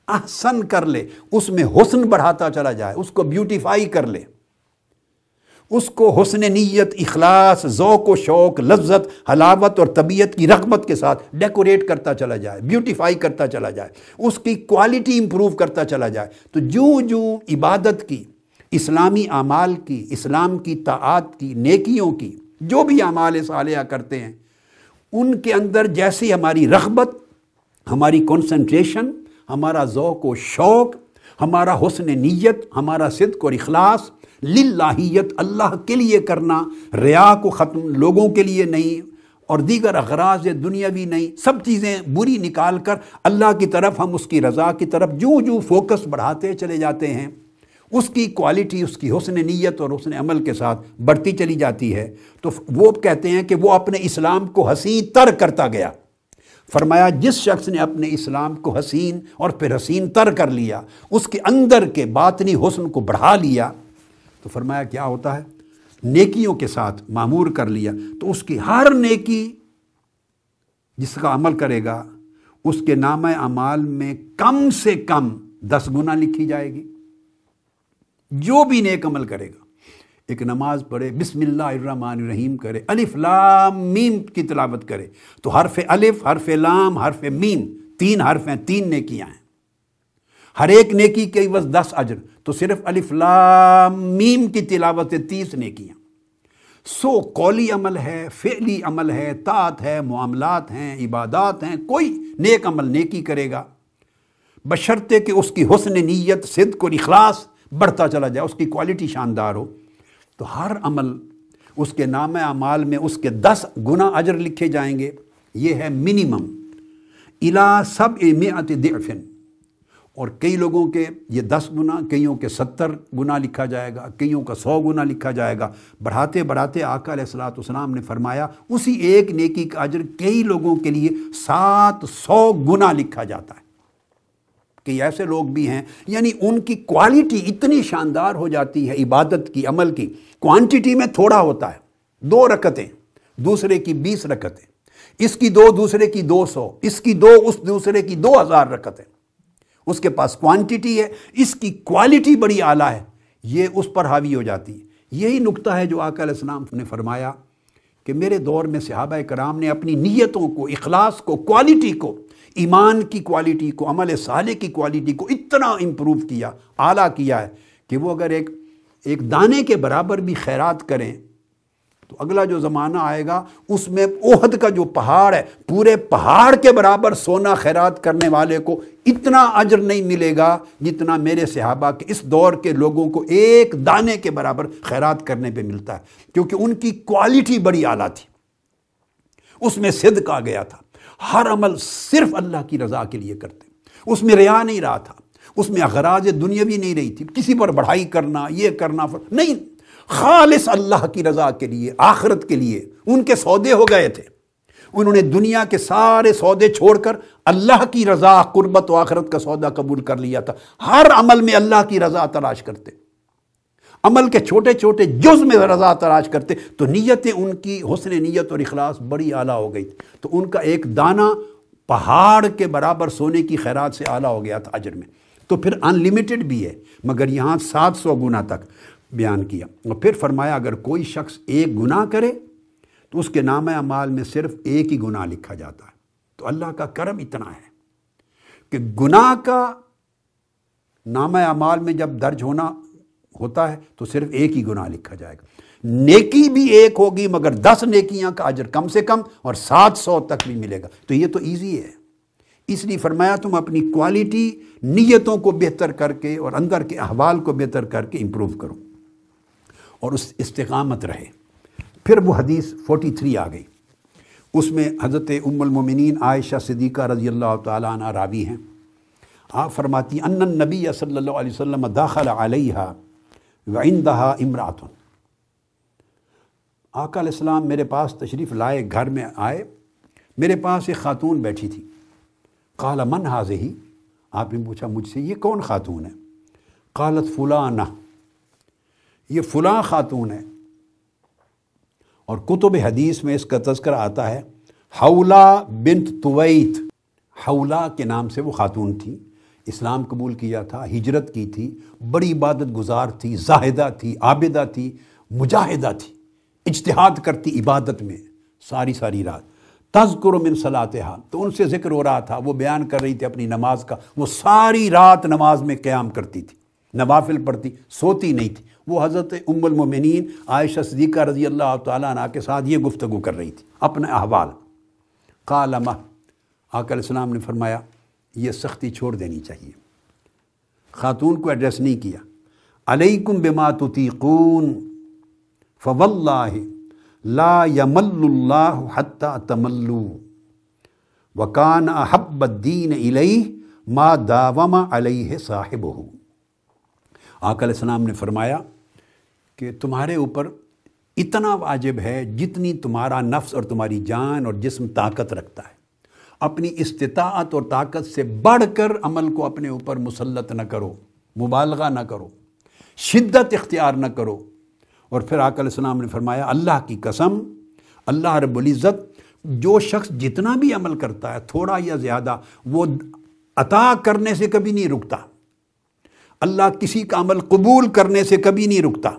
احسن کر لے، اس میں حسن بڑھاتا چلا جائے، اس کو بیوٹیفائی کر لے۔ اس کو حسن نیت، اخلاص، ذوق و شوق، لذت، حلاوت اور طبیعت کی رغبت کے ساتھ ڈیکوریٹ کرتا چلا جائے بیوٹیفائی کرتا چلا جائے، اس کی کوالٹی امپروو کرتا چلا جائے۔ تو جو جو عبادت کی، اسلامی اعمال کی، اسلام کی طاعت کی، نیکیوں کی، جو بھی اعمال صالحہ کرتے ہیں ان کے اندر جیسی ہماری رغبت، ہماری کنسنٹریشن ہمارا ذوق و شوق، ہمارا حسن نیت، ہمارا صدق اور اخلاص، للہیت، اللہ کے لیے کرنا، ریا کو ختم لوگوں کے لیے نہیں، اور دیگر اغراض دنیاوی نہیں، سب چیزیں بری نکال کر اللہ کی طرف ہم اس کی رضا کی طرف جو جو فوکس بڑھاتے چلے جاتے ہیں۔ اس کی کوالٹی اس کی حسن نیت اور حسن عمل کے ساتھ بڑھتی چلی جاتی ہے۔ تو وہ کہتے ہیں کہ وہ اپنے اسلام کو حسین تر کرتا گیا۔ فرمایا، جس شخص نے اپنے اسلام کو حسین اور پھر حسین تر کر لیا، اس کے اندر کے باطنی حسن کو بڑھا لیا، تو فرمایا کیا ہوتا ہے؟ نیکیوں کے ساتھ معمور کر لیا۔ تو اس کی ہر نیکی جس کا عمل کرے گا، اس کے نام اعمال میں کم سے کم دس گنا لکھی جائے گی۔ جو بھی نیک عمل کرے گا۔ ایک نماز پڑھے، بسم اللہ الرحمن الرحیم کرے، الف لام میم کی تلاوت کرے۔ تو حرف الف، حرف لام، حرف میم، تین حرف ہیں تین نیکیاں ہیں۔ ہر ایک نیکی کے بس دس اجر۔ تو صرف الف لام میم کی تلاوت تیس نیکیاں۔ سو قولی عمل ہے، فعلی عمل ہے، طاعت ہے، معاملات ہیں، عبادات ہیں، کوئی نیک عمل نیکی کرے گا۔ بشرطے کہ اس کی حسن نیت، صدق اور اخلاص بڑھتا چلا جائے، اس کی کوالٹی شاندار ہو۔ تو ہر عمل اس کے نام اعمال میں اس کے دس گنا اجر لکھے جائیں گے۔ یہ ہے منیمم الا سب میت دفن اور کئی لوگوں کے یہ دس گنا، کئیوں کے ستر گنا لکھا جائے گا، کئیوں کا سو گنا لکھا جائے گا۔ بڑھاتے بڑھاتے آقا علیہ السلاۃ والسلام نے فرمایا، اسی ایک نیکی کا اجر کئی لوگوں کے لیے سات سو گنا لکھا جاتا ہے۔ کہ ایسے لوگ بھی ہیں یعنی ان کی کوالٹی اتنی شاندار ہو جاتی ہے عبادت کی، عمل کی۔ کوانٹٹی میں تھوڑا ہوتا ہے، دو رکتیں، دوسرے کی بیس رکتیں۔ اس کی دو، دوسرے کی دو سو۔ اس کی دو، اس دوسرے کی دو ہزار رکتیں۔ اس کے پاس کوانٹٹی ہے، اس کی کوالٹی بڑی اعلیٰ ہے۔ یہ اس پر حاوی ہو جاتی ہے۔ یہی نقطہ ہے جو آقا علیہ السلام نے فرمایا کہ میرے دور میں صحابہ کرام نے اپنی نیتوں کو، اخلاص کو کوالٹی کو ایمان کی کوالٹی کو، عمل صالح کی کوالٹی کو اتنا امپروو کیا، اعلیٰ کیا ہے کہ وہ اگر ایک ایک دانے کے برابر بھی خیرات کریں تو اگلا جو زمانہ آئے گا، اس میں اوہد کا جو پہاڑ ہے، پورے پہاڑ کے برابر سونا خیرات کرنے والے کو اتنا اجر نہیں ملے گا جتنا میرے صحابہ کے، اس دور کے لوگوں کو ایک دانے کے برابر خیرات کرنے پہ ملتا ہے۔ کیونکہ ان کی کوالٹی بڑی اعلیٰ تھی۔ اس میں صدق آ گیا تھا۔ ہر عمل صرف اللہ کی رضا کے لیے کرتے اس میں ریا نہیں رہا تھا، اس میں اغراض دنیاوی نہیں رہی تھی۔ کسی پر بڑھائی کرنا، یہ کرنا نہیں۔ خالص اللہ کی رضا کے لیے، آخرت کے لیے ان کے سودے ہو گئے تھے۔ انہوں نے دنیا کے سارے سودے چھوڑ کر اللہ کی رضا، قربت و آخرت کا سودا قبول کر لیا تھا۔ ہر عمل میں اللہ کی رضا تلاش کرتے۔ عمل کے چھوٹے چھوٹے جز میں رضا تلاش کرتے، تو نیتیں ان کی، حسن نیت اور اخلاص بڑی اعلیٰ ہو گئی۔ تو ان کا ایک دانہ پہاڑ کے برابر سونے کی خیرات سے اعلیٰ ہو گیا تھا اجر میں۔ تو پھر ان لمیٹڈ بھی ہے، مگر یہاں سات سو گنا تک بیان کیا۔ اور پھر فرمایا، اگر کوئی شخص ایک گناہ کرے، تو اس کے نام اعمال میں صرف ایک ہی گناہ لکھا جاتا ہے۔ تو اللہ کا کرم اتنا ہے کہ گناہ کا نام اعمال میں جب درج ہونا ہوتا ہے تو صرف ایک ہی گناہ لکھا جائے گا۔ نیکی بھی ایک ہوگی مگر دس نیکیاں کا اجر کم سے کم اور سات سو تک بھی ملے گا۔ تو یہ تو ایزی ہے۔ اس لیے فرمایا تم اپنی کوالٹی نیتوں کو بہتر کر کے اور اندر کے احوال کو بہتر کر کے امپروو کرو۔ اور اس استقامت رہے۔ پھر وہ حدیث فورٹی تھری آ گئی۔ اس میں حضرت ام المومنین عائشہ صدیقہ رضی اللہ تعالیٰ عنہ راوی ہیں۔ آپ فرماتی ان نبی صلی اللہ علیہ وسلم داخل علیہ وعندہا امرات آقا علیہ السلام میرے پاس تشریف لائے، گھر میں آئے۔ میرے پاس ایک خاتون بیٹھی تھی۔ قال، من حاضی آپ نے پوچھا، مجھ سے یہ کون خاتون ہے؟ قالت فلانہ یہ فلاں خاتون ہے۔ اور کتب حدیث میں اس کا تذکرہ آتا ہے، حولا بنت تویت۔ حولا کے نام سے وہ خاتون تھی۔ اسلام قبول کیا تھا، ہجرت کی تھی، بڑی عبادت گزار تھی، زاہدہ تھی، عابدہ تھی، مجاہدہ تھی، اجتہاد کرتی عبادت میں ساری ساری رات۔ تذکر من صلاحہ تو ان سے ذکر ہو رہا تھا، وہ بیان کر رہی تھی اپنی نماز کا۔ وہ ساری رات نماز میں قیام کرتی تھی، نوافل پڑھتی، سوتی نہیں تھی۔ وہ حضرت ام المومنین عائشہ صدیقہ رضی اللہ تعالیٰ عنہ کے ساتھ یہ گفتگو کر رہی تھی اپنے احوال۔ قالمہ آقا علیہ السلام نے فرمایا یہ سختی چھوڑ دینی چاہیے۔ خاتون کو ایڈریس نہیں کیا۔ علیکم بما تطیقون، فواللہ لا یمل اللہ حتی تملو۔ وکان احب الدین الیہ ما داوم علیہ صاحبہ۔ آقا علیہ السلام نے فرمایا کہ تمہارے اوپر اتنا واجب ہے جتنی تمہارا نفس اور تمہاری جان اور جسم طاقت رکھتا ہے۔ اپنی استطاعت اور طاقت سے بڑھ کر عمل کو اپنے اوپر مسلط نہ کرو، مبالغہ نہ کرو، شدت اختیار نہ کرو۔ اور پھر آقا علیہ السلام نے فرمایا، اللہ کی قسم، اللہ رب العزت، جو شخص جتنا بھی عمل کرتا ہے، تھوڑا یا زیادہ، وہ عطا کرنے سے کبھی نہیں رکتا۔ اللہ کسی کا عمل قبول کرنے سے کبھی نہیں رکتا۔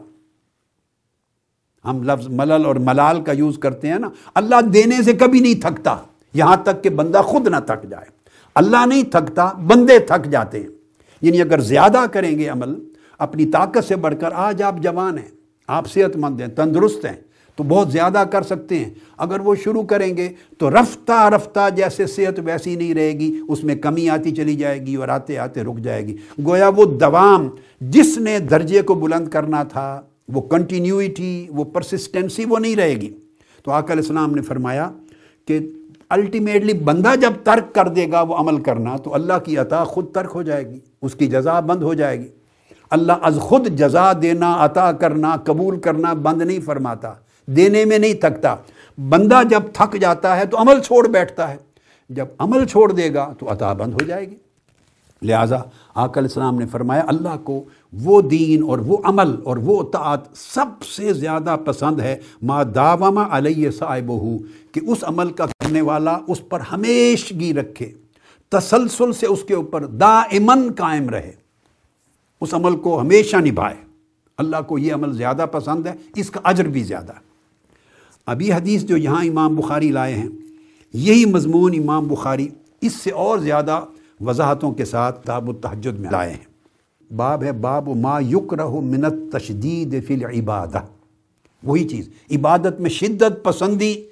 ہم لفظ ملل اور ملال کا یوز کرتے ہیں نا، اللہ دینے سے کبھی نہیں تھکتا۔ یہاں تک کہ بندہ خود نہ تھک جائے۔ اللہ نہیں تھکتا، بندے تھک جاتے ہیں۔ یعنی اگر زیادہ کریں گے عمل، اپنی طاقت سے بڑھ کر، آج آپ جوان ہیں، آپ صحت مند ہیں، تندرست ہیں، تو بہت زیادہ کر سکتے ہیں۔ اگر وہ شروع کریں گے تو رفتہ رفتہ جیسے صحت ویسی نہیں رہے گی، اس میں کمی آتی چلی جائے گی اور آتے آتے رک جائے گی۔ گویا وہ دوام جس نے درجے کو بلند کرنا تھا، وہ کنٹینیوٹی وہ پرسسٹنسی وہ نہیں رہے گی۔ تو آقا علیہ السلام نے فرمایا کہ الٹیمیٹلی بندہ جب ترک کر دے گا وہ عمل کرنا، تو اللہ کی عطا خود ترک ہو جائے گی، اس کی جزا بند ہو جائے گی۔ اللہ از خود جزا دینا، عطا کرنا، قبول کرنا بند نہیں فرماتا، دینے میں نہیں تھکتا۔ بندہ جب تھک جاتا ہے تو عمل چھوڑ بیٹھتا ہے۔ جب عمل چھوڑ دے گا تو عطا بند ہو جائے گی۔ لہٰذا آقا علیہ السلام نے فرمایا، اللہ کو وہ دین اور وہ عمل اور وہ اطاعت سب سے زیادہ پسند ہے، ما داوما علیہ صاحب ہو کہ اس عمل کا کرنے والا اس پر ہمیشگی رکھے، تسلسل سے اس کے اوپر دائمن قائم رہے۔ اس عمل کو ہمیشہ نبھائے۔ اللہ کو یہ عمل زیادہ پسند ہے، اس کا اجر بھی زیادہ۔ ابھی حدیث جو یہاں امام بخاری لائے ہیں، یہی مضمون امام بخاری اس سے اور زیادہ وضاحتوں کے ساتھ تاب التحجد میں لائے ہیں۔ باب ہے باب ما یکرہ منت تشدید فی العبادہ۔ وہی چیز، عبادت میں شدت پسندی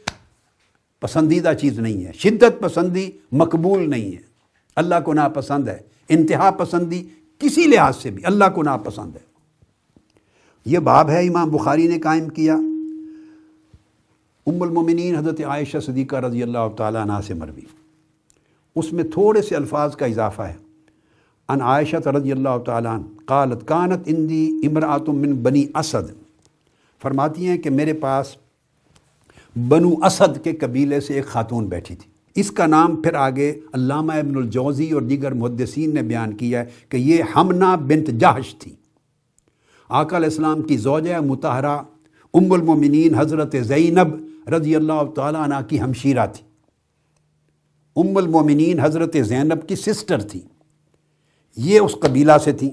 پسندیدہ چیز نہیں ہے۔ شدت پسندی مقبول نہیں ہے۔ اللہ کو ناپسند ہے۔ انتہا پسندی کسی لحاظ سے بھی اللہ کو ناپسند ہے۔ یہ باب ہے امام بخاری نے قائم کیا۔ ام المومنین حضرت عائشہ صدیقہ رضی اللہ تعالیٰ عنہ سے مروی۔ اس میں تھوڑے سے الفاظ کا اضافہ ہے۔ ان عائشہ رضی اللہ تعالیٰ عنہ قالت، کانت اندی امراۃ من بنی اسد۔ فرماتی ہیں کہ میرے پاس بنو اسد کے قبیلے سے ایک خاتون بیٹھی تھی۔ اس کا نام پھر آگے علامہ ابن الجوزی اور دیگر محدثین نے بیان کیا ہے کہ یہ ہمنا بنت جہش تھی۔ آقا علیہ السلام کی زوجہ متحرہ ام المومنین حضرت زینب رضی اللہ تعالیٰ عنہ کی ہمشیرہ تھی۔ ام المومنین حضرت زینب کی سسٹر تھی۔ یہ اس قبیلہ سے تھی۔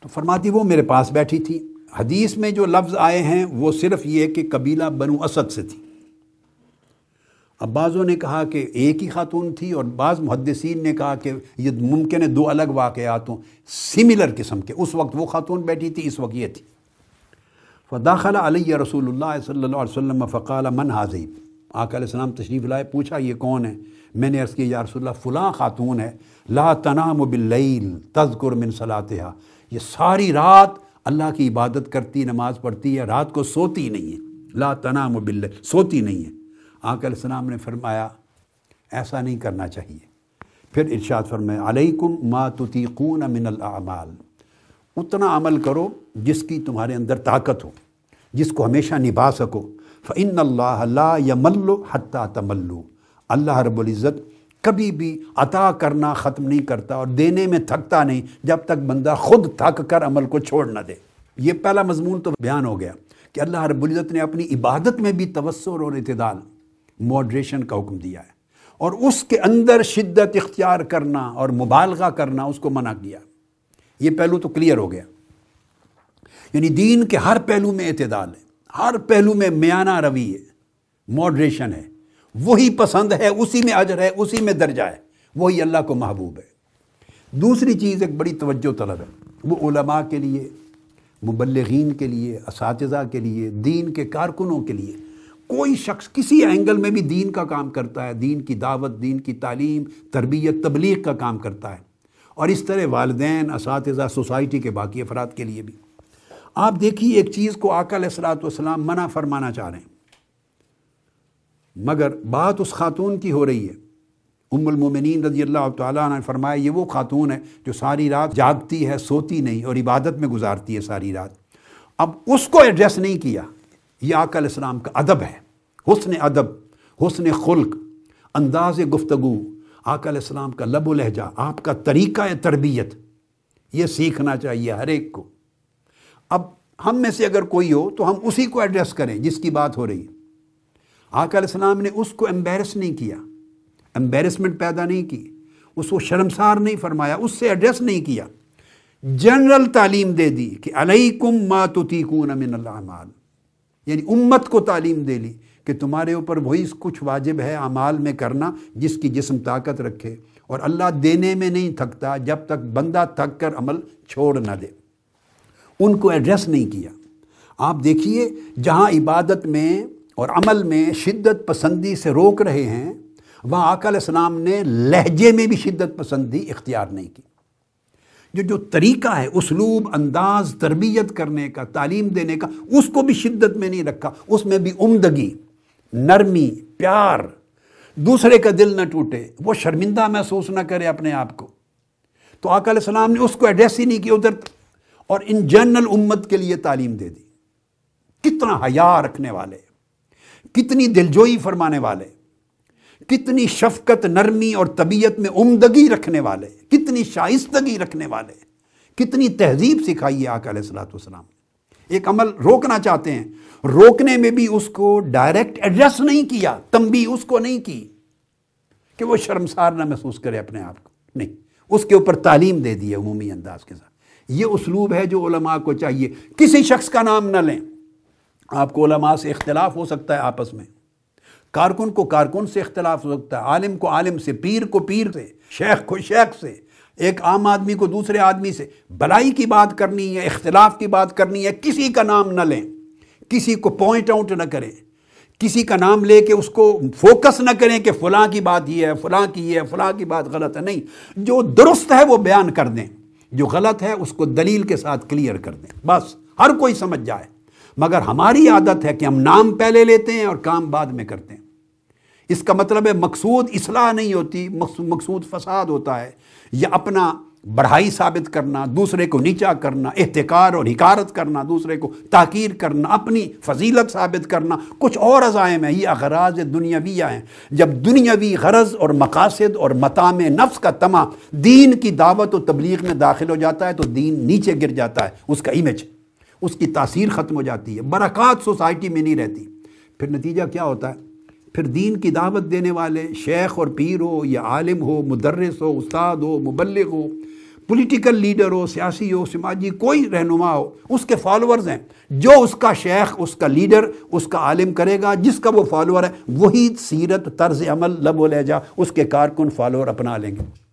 تو فرماتی وہ میرے پاس بیٹھی تھی۔ حدیث میں جو لفظ آئے ہیں وہ صرف یہ کہ قبیلہ بنو اسد سے تھی۔ اب بعضوں نے کہا کہ ایک ہی خاتون تھی اور بعض محدثین نے کہا کہ یہ ممکن ہے دو الگ واقعات ہوں۔ سملر قسم کے۔ اس وقت وہ خاتون بیٹھی تھی، اس وقت یہ تھی۔ فداخلہ علیہ رسول اللہ صلی اللہ علیہ وسلم فقال، من حاضیب آقا علیہ السلام تشریف لائے، پوچھا، یہ کون ہے؟ میں نے عرض کیا، یا رسول اللہ، فلاں خاتون ہے۔ لا تنام باللیل تذکر من صلاتها۔ یہ ساری رات اللہ کی عبادت کرتی، نماز پڑھتی ہے، رات کو سوتی نہیں ہے۔ لا تنام باللیل سوتی نہیں ہے۔ آقا علیہ السلام نے فرمایا، ایسا نہیں کرنا چاہیے۔ پھر ارشاد فرمایا، علیکم ما تطیقون من الاعمال۔ اتنا عمل کرو جس کی تمہارے اندر طاقت ہو، جس کو ہمیشہ نبھا سکو۔ فعن اللہ لا یملو حتیٰ تملو اللہ رب العزت کبھی بھی عطا کرنا ختم نہیں کرتا اور دینے میں تھکتا نہیں جب تک بندہ خود تھک کر عمل کو چھوڑ نہ دے۔ یہ پہلا مضمون تو بیان ہو گیا کہ اللہ رب العزت نے اپنی عبادت میں بھی توسر اور اعتدال موڈریشن کا حکم دیا ہے اور اس کے اندر شدت اختیار کرنا اور مبالغہ کرنا اس کو منع کیا۔ یہ پہلو تو کلیئر ہو گیا۔ یعنی دین کے ہر پہلو میں اعتدال ہے، ہر پہلو میں میانہ روی ہے موڈریشن ہے۔ وہی پسند ہے، اسی میں اجر ہے، اسی میں درجہ ہے۔ وہی اللہ کو محبوب ہے۔ دوسری چیز ایک بڑی توجہ طلب ہے۔ وہ علماء کے لیے، مبلغین کے لیے، اساتذہ کے لیے، دین کے کارکنوں کے لیے۔ کوئی شخص کسی اینگل میں بھی دین کا کام کرتا ہے، دین کی دعوت، دین کی تعلیم، تربیت، تبلیغ کا کام کرتا ہے۔ اور اس طرح والدین، اساتذہ، سوسائٹی کے باقی افراد کے لیے بھی۔ آپ دیکھیے ایک چیز کو آقا علیہ السلاۃ والسلام منع فرمانا چاہ رہے ہیں۔ مگر بات اس خاتون کی ہو رہی ہے۔ ام المومنین رضی اللہ تعالیٰ نے فرمایا، یہ وہ خاتون ہے جو ساری رات جاگتی ہے، سوتی نہیں اور عبادت میں گزارتی ہے ساری رات۔ اب اس کو ایڈریس نہیں کیا، یہ آقا علیہ السلام کا ادب ہے۔ حسن ادب، حسن خلق، انداز گفتگو، آقا علیہ السلام کا لب و لہجہ، آپ کا طریقہ تربیت، یہ سیکھنا چاہیے ہر ایک کو۔ اب ہم میں سے اگر کوئی ہو تو ہم اسی کو ایڈریس کریں، جس کی بات ہو رہی ہے۔ آقا علیہ السلام نے اس کو ایمبیرس نہیں کیا ایمبیرسمنٹ پیدا نہیں کی، اس کو شرمسار نہیں فرمایا، اس سے ایڈریس نہیں کیا۔ جنرل تعلیم دے دی کہ علیکم ما تطیقون من الاعمال یعنی امت کو تعلیم دے لی کہ تمہارے اوپر وہی کچھ واجب ہے اعمال میں کرنا جس کی جسم طاقت رکھے۔ اور اللہ دینے میں نہیں تھکتا، جب تک بندہ تھک کر عمل چھوڑ نہ دے۔ ان کو ایڈریس نہیں کیا۔ آپ دیکھیے، جہاں عبادت میں اور عمل میں شدت پسندی سے روک رہے ہیں، وہاں آقا علیہ السلام نے لہجے میں بھی شدت پسندی اختیار نہیں کی۔ جو جو طریقہ ہے، اسلوب، انداز، تربیت کرنے کا، تعلیم دینے کا، اس کو بھی شدت میں نہیں رکھا۔ اس میں بھی عمدگی، نرمی، پیار۔ دوسرے کا دل نہ ٹوٹے، وہ شرمندہ محسوس نہ کرے اپنے آپ کو۔ تو آقا علیہ السلام نے اس کو ایڈریس ہی نہیں کیا ادھر، اور ان جنرل امت کے لیے تعلیم دے دی۔ کتنا حیا رکھنے والے۔ کتنی دلجوئی فرمانے والے، کتنی شفقت نرمی اور طبیعت میں عمدگی رکھنے والے، کتنی شائستگی رکھنے والے، کتنی تہذیب سکھائی ہے آقا علیہ السلاۃ والسلام ایک عمل روکنا چاہتے ہیں، روکنے میں بھی اس کو ڈائریکٹ ایڈریس نہیں کیا تمبی اس کو نہیں کی کہ وہ شرمسار نہ محسوس کرے اپنے آپ کو۔ نہیں، اس کے اوپر تعلیم دے دی ہے عمومی انداز کے ساتھ۔ یہ اسلوب ہے جو علماء کو چاہیے، کسی شخص کا نام نہ لیں۔ آپ کو علماء سے اختلاف ہو سکتا ہے آپس میں۔ کارکن کو کارکن سے اختلاف ہو سکتا ہے، عالم کو عالم سے، پیر کو پیر سے، شیخ کو شیخ سے، ایک عام آدمی کو دوسرے آدمی سے۔ بلائی کی بات کرنی ہے، اختلاف کی بات کرنی ہے، کسی کا نام نہ لیں۔ کسی کو پوائنٹ آؤٹ نہ کریں۔ کسی کا نام لے کے اس کو فوکس نہ کریں کہ فلاں کی بات یہ ہے، فلاں کی یہ ہے، فلاں کی بات غلط ہے۔ نہیں، جو درست ہے وہ بیان کر دیں۔ جو غلط ہے اس کو دلیل کے ساتھ کلیئر کر دیں۔ بس، ہر کوئی سمجھ جائے۔ مگر ہماری عادت ہے کہ ہم نام پہلے لیتے ہیں اور کام بعد میں کرتے ہیں۔ اس کا مطلب ہے مقصود اصلاح نہیں ہوتی مقصود فساد ہوتا ہے۔ یا اپنا بڑھائی ثابت کرنا، دوسرے کو نیچا کرنا، احتکار اور حکارت کرنا، دوسرے کو تاکیر کرنا، اپنی فضیلت ثابت کرنا، کچھ اور عزائم ہیں۔ یہ اغراض دنیاویہ ہیں۔ جب دنیاوی غرض اور مقاصد اور مقام نفس کا تمہ دین کی دعوت و تبلیغ میں داخل ہو جاتا ہے تو دین نیچے گر جاتا ہے۔ اس کا امیج اس کی تاثیر ختم ہو جاتی ہے، برکات سوسائٹی میں نہیں رہتی۔ پھر نتیجہ کیا ہوتا ہے؟ پھر دین کی دعوت دینے والے، شیخ اور پیر ہو یا عالم ہو، مدرس ہو، استاد ہو، مبلغ ہو پولیٹیکل لیڈر ہو، سیاسی ہو، سماجی کوئی رہنما ہو، اس کے فالورز ہیں۔ جو اس کا شیخ، اس کا لیڈر اس کا عالم کرے گا، جس کا وہ فالور ہے، وہی سیرت طرز عمل، لب و لہجہ، اس کے کارکن فالور اپنا لیں گے۔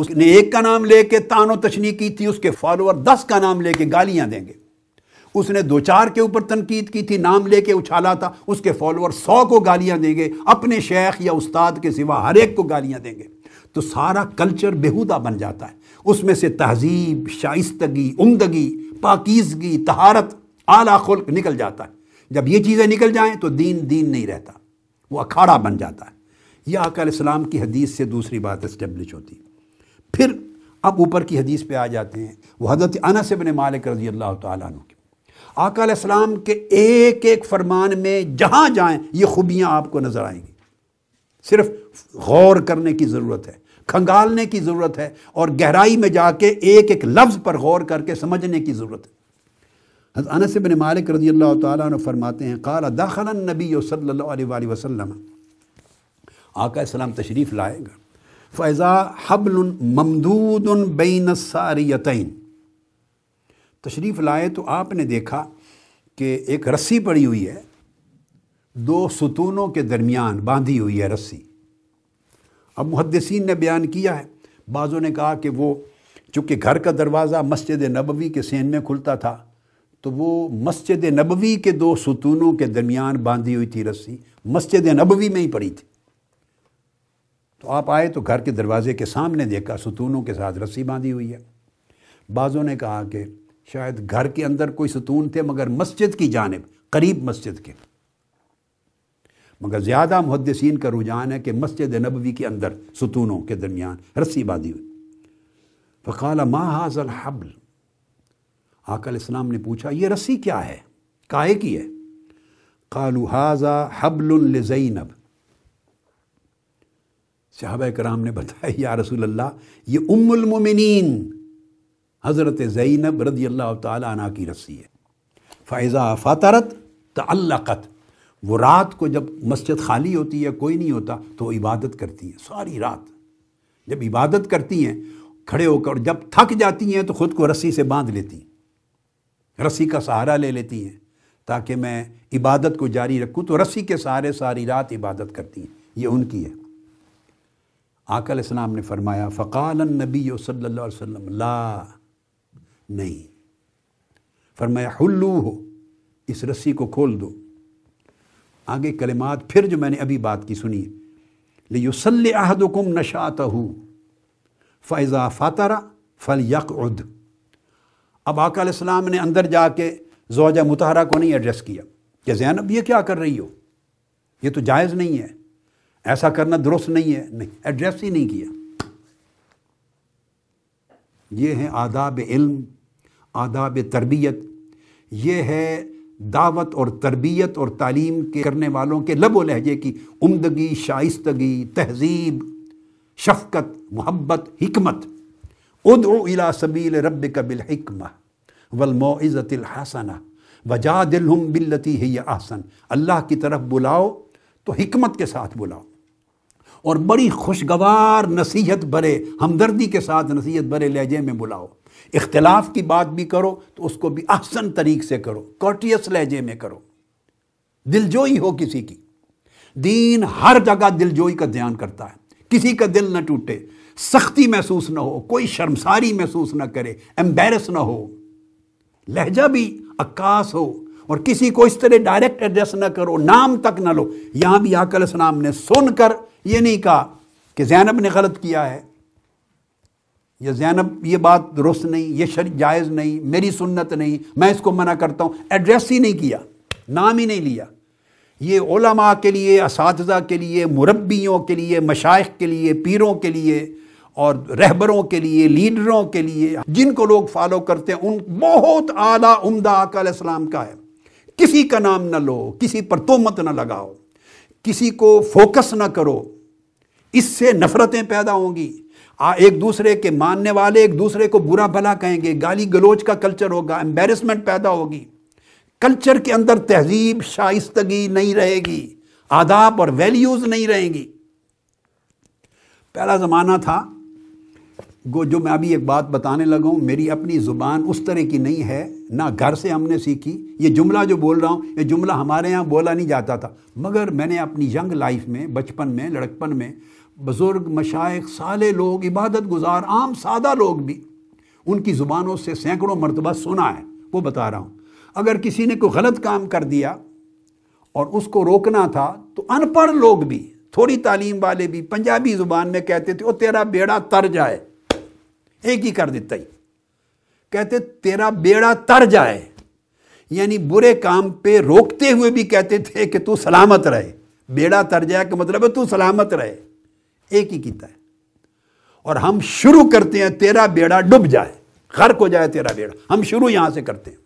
اس نے ایک کا نام لے کے تان و تشنی کی تھی، اس کے فالوور دس کا نام لے کے گالیاں دیں گے۔ اس نے دو چار کے اوپر تنقید کی تھی، نام لے کے اچھالا تھا، اس کے فالوور سو کو گالیاں دیں گے، اپنے شیخ یا استاد کے سوا ہر ایک کو گالیاں دیں گے۔ تو سارا کلچر بےحودہ بن جاتا ہے۔ اس میں سے تہذیب، شائستگی، عمدگی، پاکیزگی تہارت اعلیٰ خلق نکل جاتا ہے۔ جب یہ چیزیں نکل جائیں تو دین دین نہیں رہتا، وہ اکھاڑا بن جاتا ہے۔ یہ آقا علیہ السلام کی حدیث سے دوسری بات اسٹیبلش ہوتی۔ ہے پھر اب اوپر کی حدیث پہ آ جاتے ہیں۔ وہ حضرت انس بن مالک رضی اللہ تعالیٰ عنہ کی آقا علیہ السلام کے ایک ایک فرمان میں جہاں جائیں یہ خوبیاں آپ کو نظر آئیں گی۔ صرف غور کرنے کی ضرورت ہے، کھنگالنے کی ضرورت ہے اور گہرائی میں جا کے ایک ایک لفظ پر غور کر کے سمجھنے کی ضرورت ہے۔ حضرت انس بن مالک رضی اللہ تعالیٰ عنہ فرماتے ہیں، قال داخل النبی صلی اللہ علیہ وآلہ وسلم۔ آقا السلام تشریف لائے گا۔ فیضا حبل ممدود بین الساریتین تشریف لائے تو آپ نے دیکھا کہ ایک رسی پڑی ہوئی ہے، دو ستونوں کے درمیان باندھی ہوئی ہے رسی۔ اب محدثین نے بیان کیا ہے۔ بعضوں نے کہا کہ وہ چونکہ گھر کا دروازہ مسجد نبوی کے سین میں کھلتا تھا، تو وہ مسجد نبوی کے دو ستونوں کے درمیان باندھی ہوئی تھی رسی۔ مسجد نبوی میں ہی پڑی تھی۔ تو آپ آئے تو گھر کے دروازے کے سامنے دیکھا، ستونوں کے ساتھ رسی باندھی ہوئی ہے۔ بعضوں نے کہا کہ شاید گھر کے اندر کوئی ستون تھے، مگر مسجد کی جانب، قریب مسجد کے۔ مگر زیادہ محدثین کا رجحان ہے کہ مسجد نبوی کے اندر ستونوں کے درمیان رسی باندھی ہوئی۔ فقال، ما حاض الحبل؟ آقا علیہ السلام نے پوچھا، یہ رسی کیا ہے؟ کائے کی ہے؟ قالو حاضا حبل لزینب. صحابہ کرام نے بتایا، یا رسول اللہ، یہ ام المومنین حضرت زینب رضی اللہ تعالیٰ عنہ کی رسی ہے. فائضہ فاترت تعلقت، وہ رات کو جب مسجد خالی ہوتی ہے، کوئی نہیں ہوتا، تو وہ عبادت کرتی ہیں، ساری رات جب عبادت کرتی ہیں، کھڑے ہو کر جب تھک جاتی ہیں، تو خود کو رسی سے باندھ لیتی ہیں، رسی کا سہارا لے لیتی ہیں، تاکہ میں عبادت کو جاری رکھوں، تو رسی کے سہارے ساری رات عبادت کرتی ہیں، یہ ان کی ہے۔ آقا علیہ السلام نے فرمایا، فقال النبی صلی اللہ علیہ وسلم، لا، نہیں۔ فرمایا حلو ہو اس رسی کو کھول دو۔ آگے کلمات پھر جو میں نے ابھی بات کی سنی لیسل احدکم نشاتہ فیضا فاترہ فل یک اب آقا علیہ السلام نے اندر جا کے زوجہ متحرہ کو نہیں ایڈریس کیا کہ زینب، یہ کیا کر رہی ہو؟ یہ تو جائز نہیں ہے۔ ایسا کرنا درست نہیں ہے۔ نہیں، ایڈریس ہی نہیں کیا۔ یہ ہیں آداب علم، آداب تربیت۔ یہ ہے دعوت اور تربیت اور تعلیم کے کرنے والوں کے لب و لہجے کی عمدگی، شائستگی، تہذیب، شفقت، محبت، حکمت۔ ادعو الى سبیل رب کا بالحکمہ والموعظت الحسنہ وجادلہم باللتی ہی احسن۔ اللہ کی طرف بلاؤ تو حکمت کے ساتھ بلاؤ۔ اور بڑی خوشگوار نصیحت برے ہمدردی کے ساتھ نصیحت برے لہجے میں بلاؤ۔ اختلاف کی بات بھی کرو تو اس کو بھی احسن طریق سے کرو کوٹیس لہجے میں کرو۔ دل جوئی ہو کسی کی۔ دین ہر جگہ دل جوئی کا دھیان کرتا ہے۔ کسی کا دل نہ ٹوٹے، سختی محسوس نہ ہو، کوئی شرمساری محسوس نہ کرے ایمبیرس نہ ہو۔ لہجہ بھی عکاس ہو اور کسی کو اس طرح ڈائریکٹ ایڈریس نہ کرو، نام تک نہ لو۔ یہاں بھی آکل السلام نے سن کر یہ نہیں کہا کہ زینب نے غلط کیا ہے۔ یہ زینب، یہ بات درست نہیں، یہ شر جائز نہیں، میری سنت نہیں، میں اس کو منع کرتا ہوں۔ ایڈریس ہی نہیں کیا، نام ہی نہیں لیا۔ یہ علماء کے لیے، اساتذہ کے لیے، مربیوں کے لیے مشائق کے لیے، پیروں کے لیے اور رہبروں کے لیے، لیڈروں کے لیے، جن کو لوگ فالو کرتے ہیں، ان بہت اعلیٰ عمدہ آقا علیہ السلام کا ہے۔ کسی کا نام نہ لو، کسی پر تومت نہ لگاؤ۔ کسی کو فوکس نہ کرو۔ اس سے نفرتیں پیدا ہوں گی۔ ایک دوسرے کے ماننے والے ایک دوسرے کو برا بھلا کہیں گے۔ گالی گلوچ کا کلچر ہوگا امبیرسمنٹ پیدا ہوگی۔ کلچر کے اندر تہذیب شائستگی نہیں رہے گی، آداب اور ویلیوز نہیں رہیں گی۔ پہلا زمانہ تھا گو جو میں ابھی ایک بات بتانے لگا ہوں، میری اپنی زبان اس طرح کی نہیں ہے، نہ گھر سے ہم نے سیکھی۔ یہ جملہ جو بول رہا ہوں، یہ جملہ ہمارے یہاں بولا نہیں جاتا تھا۔ مگر میں نے اپنی ینگ لائف میں، بچپن میں، لڑکپن میں، بزرگ، مشائق، سالے لوگ، عبادت گزار، عام سادہ لوگ بھی ان کی زبانوں سے سینکڑوں مرتبہ سنا ہے۔ وہ بتا رہا ہوں۔ اگر کسی نے کوئی غلط کام کر دیا اور اس کو روکنا تھا، تو ان پڑھ لوگ بھی، تھوڑی تعلیم والے بھی، پنجابی زبان میں کہتے تھے، وہ تیرا بیڑا تر جائے۔ ایک ہی کر دیتا ہی۔ کہتے تیرا بیڑا تر جائے۔ یعنی برے کام پہ روکتے ہوئے بھی کہتے تھے کہ تو سلامت رہے۔ بیڑا تر جائے کہ مطلب ہے تو سلامت رہے۔ ایک ہی کیتا ہے۔ اور ہم شروع کرتے ہیں تیرا بیڑا ڈب جائے۔ غرق ہو جائے تیرا بیڑا۔ ہم شروع یہاں سے کرتے ہیں۔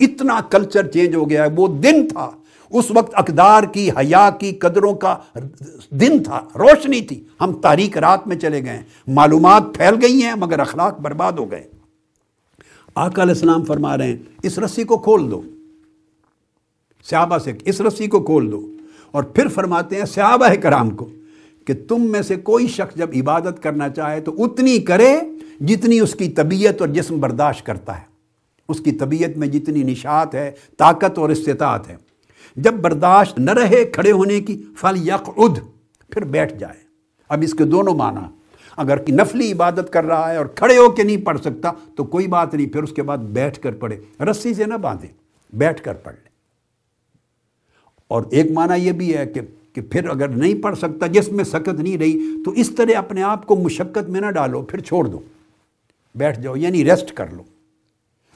اتنا کلچر چینج ہو گیا ہے۔ وہ دن تھا۔ اس وقت اقدار کی، حیا کی، قدروں کا دن تھا، روشنی تھی۔ ہم تاریخ رات میں چلے گئے۔ معلومات پھیل گئی ہیں، مگر اخلاق برباد ہو گئے۔ آقا علیہ السلام فرما رہے ہیں، اس رسی کو کھول دو۔ صحابہ سے، اس رسی کو کھول دو۔ اور پھر فرماتے ہیں، صحابہ کرام کو، کہ تم میں سے کوئی شخص جب عبادت کرنا چاہے تو اتنی کرے جتنی اس کی طبیعت اور جسم برداشت کرتا ہے۔ اس کی طبیعت میں جتنی نشات ہے، طاقت اور استطاعت ہے۔ جب برداشت نہ رہے کھڑے ہونے کی، فل یک پھر بیٹھ جائے۔ اب اس کے دونوں معنی، اگر کہ نفلی عبادت کر رہا ہے اور کھڑے ہو کے نہیں پڑھ سکتا، تو کوئی بات نہیں، پھر اس کے بعد بیٹھ کر پڑھے۔ رسی سے نہ باندھے، بیٹھ کر پڑھ لے۔ اور ایک معنی یہ بھی ہے کہ کہ پھر اگر نہیں پڑھ سکتا، جس میں سکت نہیں رہی، تو اس طرح اپنے آپ کو مشقت میں نہ ڈالو، پھر چھوڑ دو۔ بیٹھ جاؤ یعنی ریسٹ کر لو۔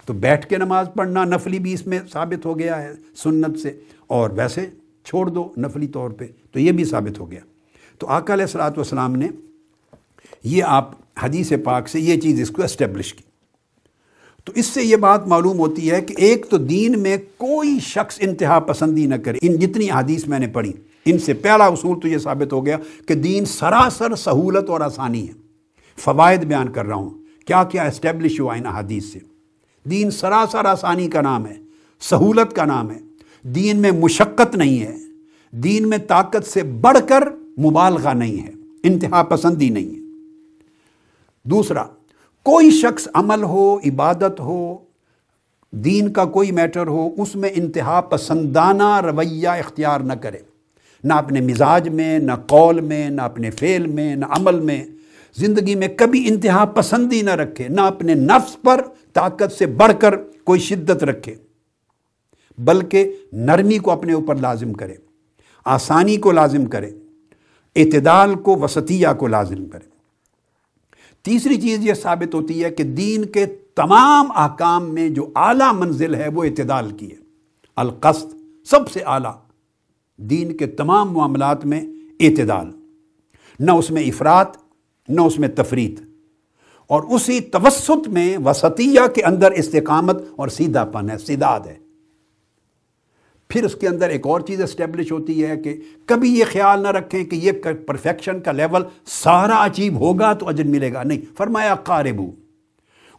تو بیٹھ کے نماز پڑھنا نفلی بھی اس میں ثابت ہو گیا ہے سنت سے۔ اور ویسے چھوڑ دو نفلی طور پہ، تو یہ بھی ثابت ہو گیا۔ تو آقا علیہ السلاۃ والسلام نے یہ آپ حدیث پاک سے یہ چیز اس کو اسٹیبلش کی۔ تو اس سے یہ بات معلوم ہوتی ہے کہ ایک تو دین میں کوئی شخص انتہا پسندی نہ کرے۔ ان جتنی حدیث میں نے پڑھی، ان سے پہلا اصول تو یہ ثابت ہو گیا کہ دین سراسر سہولت اور آسانی ہے۔ فوائد بیان کر رہا ہوں۔ کیا کیا اسٹیبلش ہوا ان حدیث سے؟ دین سراسر آسانی کا نام ہے، سہولت کا نام ہے۔ دین میں مشقت نہیں ہے۔ دین میں طاقت سے بڑھ کر مبالغہ نہیں ہے، انتہا پسندی نہیں ہے۔ دوسرا، کوئی شخص عمل ہو، عبادت ہو، دین کا کوئی میٹر ہو، اس میں انتہا پسندانہ رویہ اختیار نہ کرے۔ نہ اپنے مزاج میں، نہ قول میں، نہ اپنے فعل میں، نہ عمل میں۔ زندگی میں کبھی انتہا پسندی نہ رکھے، نہ اپنے نفس پر طاقت سے بڑھ کر کوئی شدت رکھے، بلکہ نرمی کو اپنے اوپر لازم کرے، آسانی کو لازم کرے، اعتدال کو، وسطیہ کو لازم کرے۔ تیسری چیز یہ ثابت ہوتی ہے کہ دین کے تمام احکام میں جو اعلیٰ منزل ہے وہ اعتدال کی ہے۔ القصد سب سے اعلیٰ، دین کے تمام معاملات میں اعتدال۔ نہ اس میں افراد نہ اس میں تفریح اور اسی توسط میں وسطیہ کے اندر استقامت اور سیدھا پن ہے سیداد ہے۔ پھر اس کے اندر ایک اور چیز اسٹیبلش ہوتی ہے کہ کبھی یہ خیال نہ رکھیں کہ یہ پرفیکشن کا لیول سارا اچیو ہوگا تو اجر ملے گا۔ نہیں، فرمایا قاربو،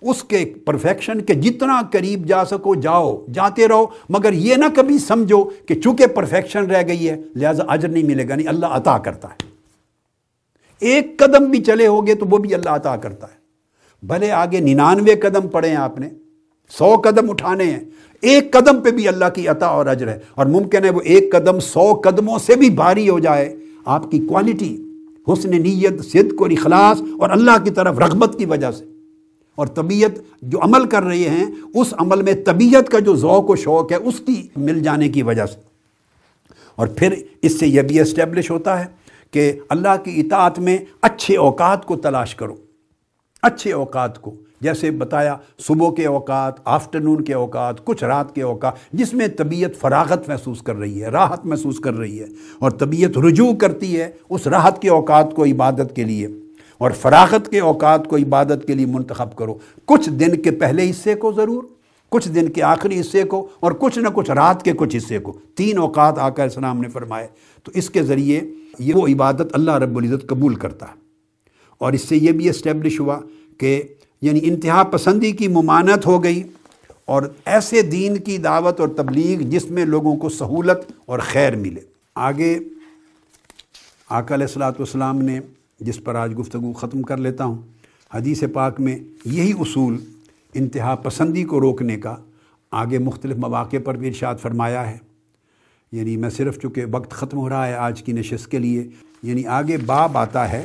اس کے پرفیکشن کے جتنا قریب جا سکو، جاؤ، جاتے رہو، مگر یہ نہ کبھی سمجھو کہ چونکہ پرفیکشن رہ گئی ہے، لہٰذا اجر نہیں ملے گا، نہیں، اللہ عطا کرتا ہے۔ ایک قدم بھی چلے ہوگے تو وہ بھی اللہ عطا کرتا ہے۔ بھلے آگے ننانوے قدم پڑے ہیں آپ نے، سو قدم اٹھانے ہیں۔ ایک قدم پہ بھی اللہ کی عطا اور اجر ہے۔ اور ممکن ہے وہ ایک قدم سو قدموں سے بھی بھاری ہو جائے۔ آپ کی کوالٹی حسن نیت، صدق اور اخلاص اور اللہ کی طرف رغبت کی وجہ سے۔ اور طبیعت جو عمل کر رہے ہیں، اس عمل میں طبیعت کا جو ذوق و شوق ہے، اس کی مل جانے کی وجہ سے۔ اور پھر اس سے یہ بھی اسٹیبلش ہوتا ہے کہ اللہ کی اطاعت میں اچھے اوقات کو تلاش کرو۔ اچھے اوقات کو۔ جیسے بتایا، صبح کے اوقات آفٹرنون کے اوقات، کچھ رات کے اوقات، جس میں طبیعت فراغت محسوس کر رہی ہے، راحت محسوس کر رہی ہے، اور طبیعت رجوع کرتی ہے اس راحت کے اوقات کو عبادت کے لیے۔ اور فراغت کے اوقات کو عبادت کے لیے منتخب کرو۔ کچھ دن کے پہلے حصے کو ضرور، کچھ دن کے آخری حصے کو، اور کچھ نہ کچھ رات کے کچھ حصے کو۔ تین اوقات آقا السلام نے فرمائے۔ تو اس کے ذریعے یہ وہ عبادت اللہ رب العزت قبول کرتا۔ ہے اور اس سے یہ بھی اسٹیبلش ہوا کہ یعنی انتہا پسندی کی ممانت ہو گئی اور ایسے دین کی دعوت اور تبلیغ جس میں لوگوں کو سہولت اور خیر ملے۔ آگے آقا علیہ السلاۃ والسلام نے جس پر آج گفتگو ختم کر لیتا ہوں، حدیث پاک میں یہی اصول انتہا پسندی کو روکنے کا آگے مختلف مواقع پر بھی ارشاد فرمایا ہے۔ یعنی میں صرف چونکہ وقت ختم ہو رہا ہے آج کی نشست کے لیے یعنی آگے باب آتا ہے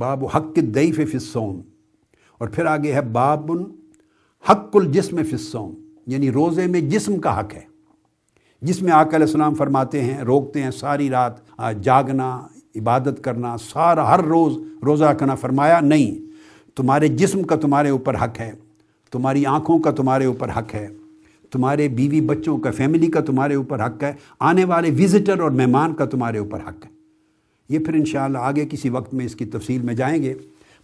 باب حق دعیف فصوم اور پھر آگے ہے باب حق الجسم فصوم یعنی روزے میں جسم کا حق ہے۔ جس میں آقا علیہ السلام فرماتے ہیں، روکتے ہیں ساری رات جاگنا، عبادت کرنا، سارا ہر روز روزہ کرنا فرمایا، نہیں، تمہارے جسم کا تمہارے اوپر حق ہے، تمہاری آنکھوں کا تمہارے اوپر حق ہے، تمہارے بیوی بچوں کا، فیملی کا تمہارے اوپر حق ہے، آنے والے وزٹر اور مہمان کا تمہارے اوپر حق ہے۔ یہ پھر انشاءاللہ آگے کسی وقت میں اس کی تفصیل میں جائیں گے۔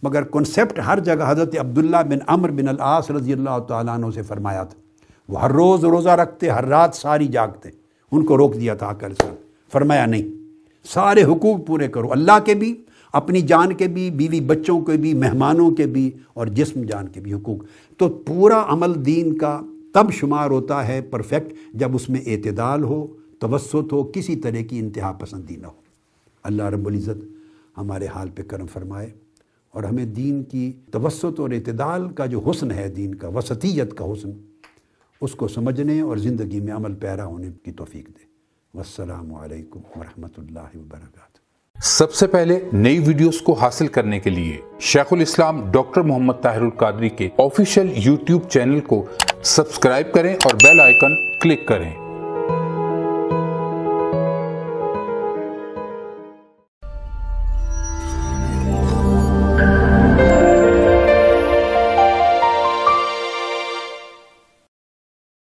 مگر کنسیپٹ ہر جگہ حضرت عبداللہ بن عمر بن العاص رضی اللہ تعالیٰ عنہ سے فرمایا تھا۔ وہ ہر روز روزہ رکھتے، ہر رات ساری جاگتے۔ ان کو روک دیا تھا کل سے۔ فرمایا نہیں، سارے حقوق پورے کرو، اللہ کے بھی، اپنی جان کے بھی، بیوی بچوں کے بھی، مہمانوں کے بھی اور جسم جان کے بھی حقوق۔ تو پورا عمل دین کا تب شمار ہوتا ہے پرفیکٹ جب اس میں اعتدال ہو، توسط ہو، کسی طرح کی انتہا پسندی نہ ہو۔ اللہ رب العزت ہمارے حال پہ کرم فرمائے اور ہمیں دین کی توسط اور اعتدال کا جو حسن ہے، دین کا وسطیت کا حسن، اس کو سمجھنے اور زندگی میں عمل پیرا ہونے کی توفیق دے۔ والسلام علیکم ورحمۃ اللہ وبرکاتہ۔ سب سے پہلے نئی ویڈیوز کو حاصل کرنے کے لیے شیخ الاسلام ڈاکٹر محمد طاہر القادری کے آفیشیل یوٹیوب چینل کو سبسکرائب کریں اور بیل آئیکن کلک کریں۔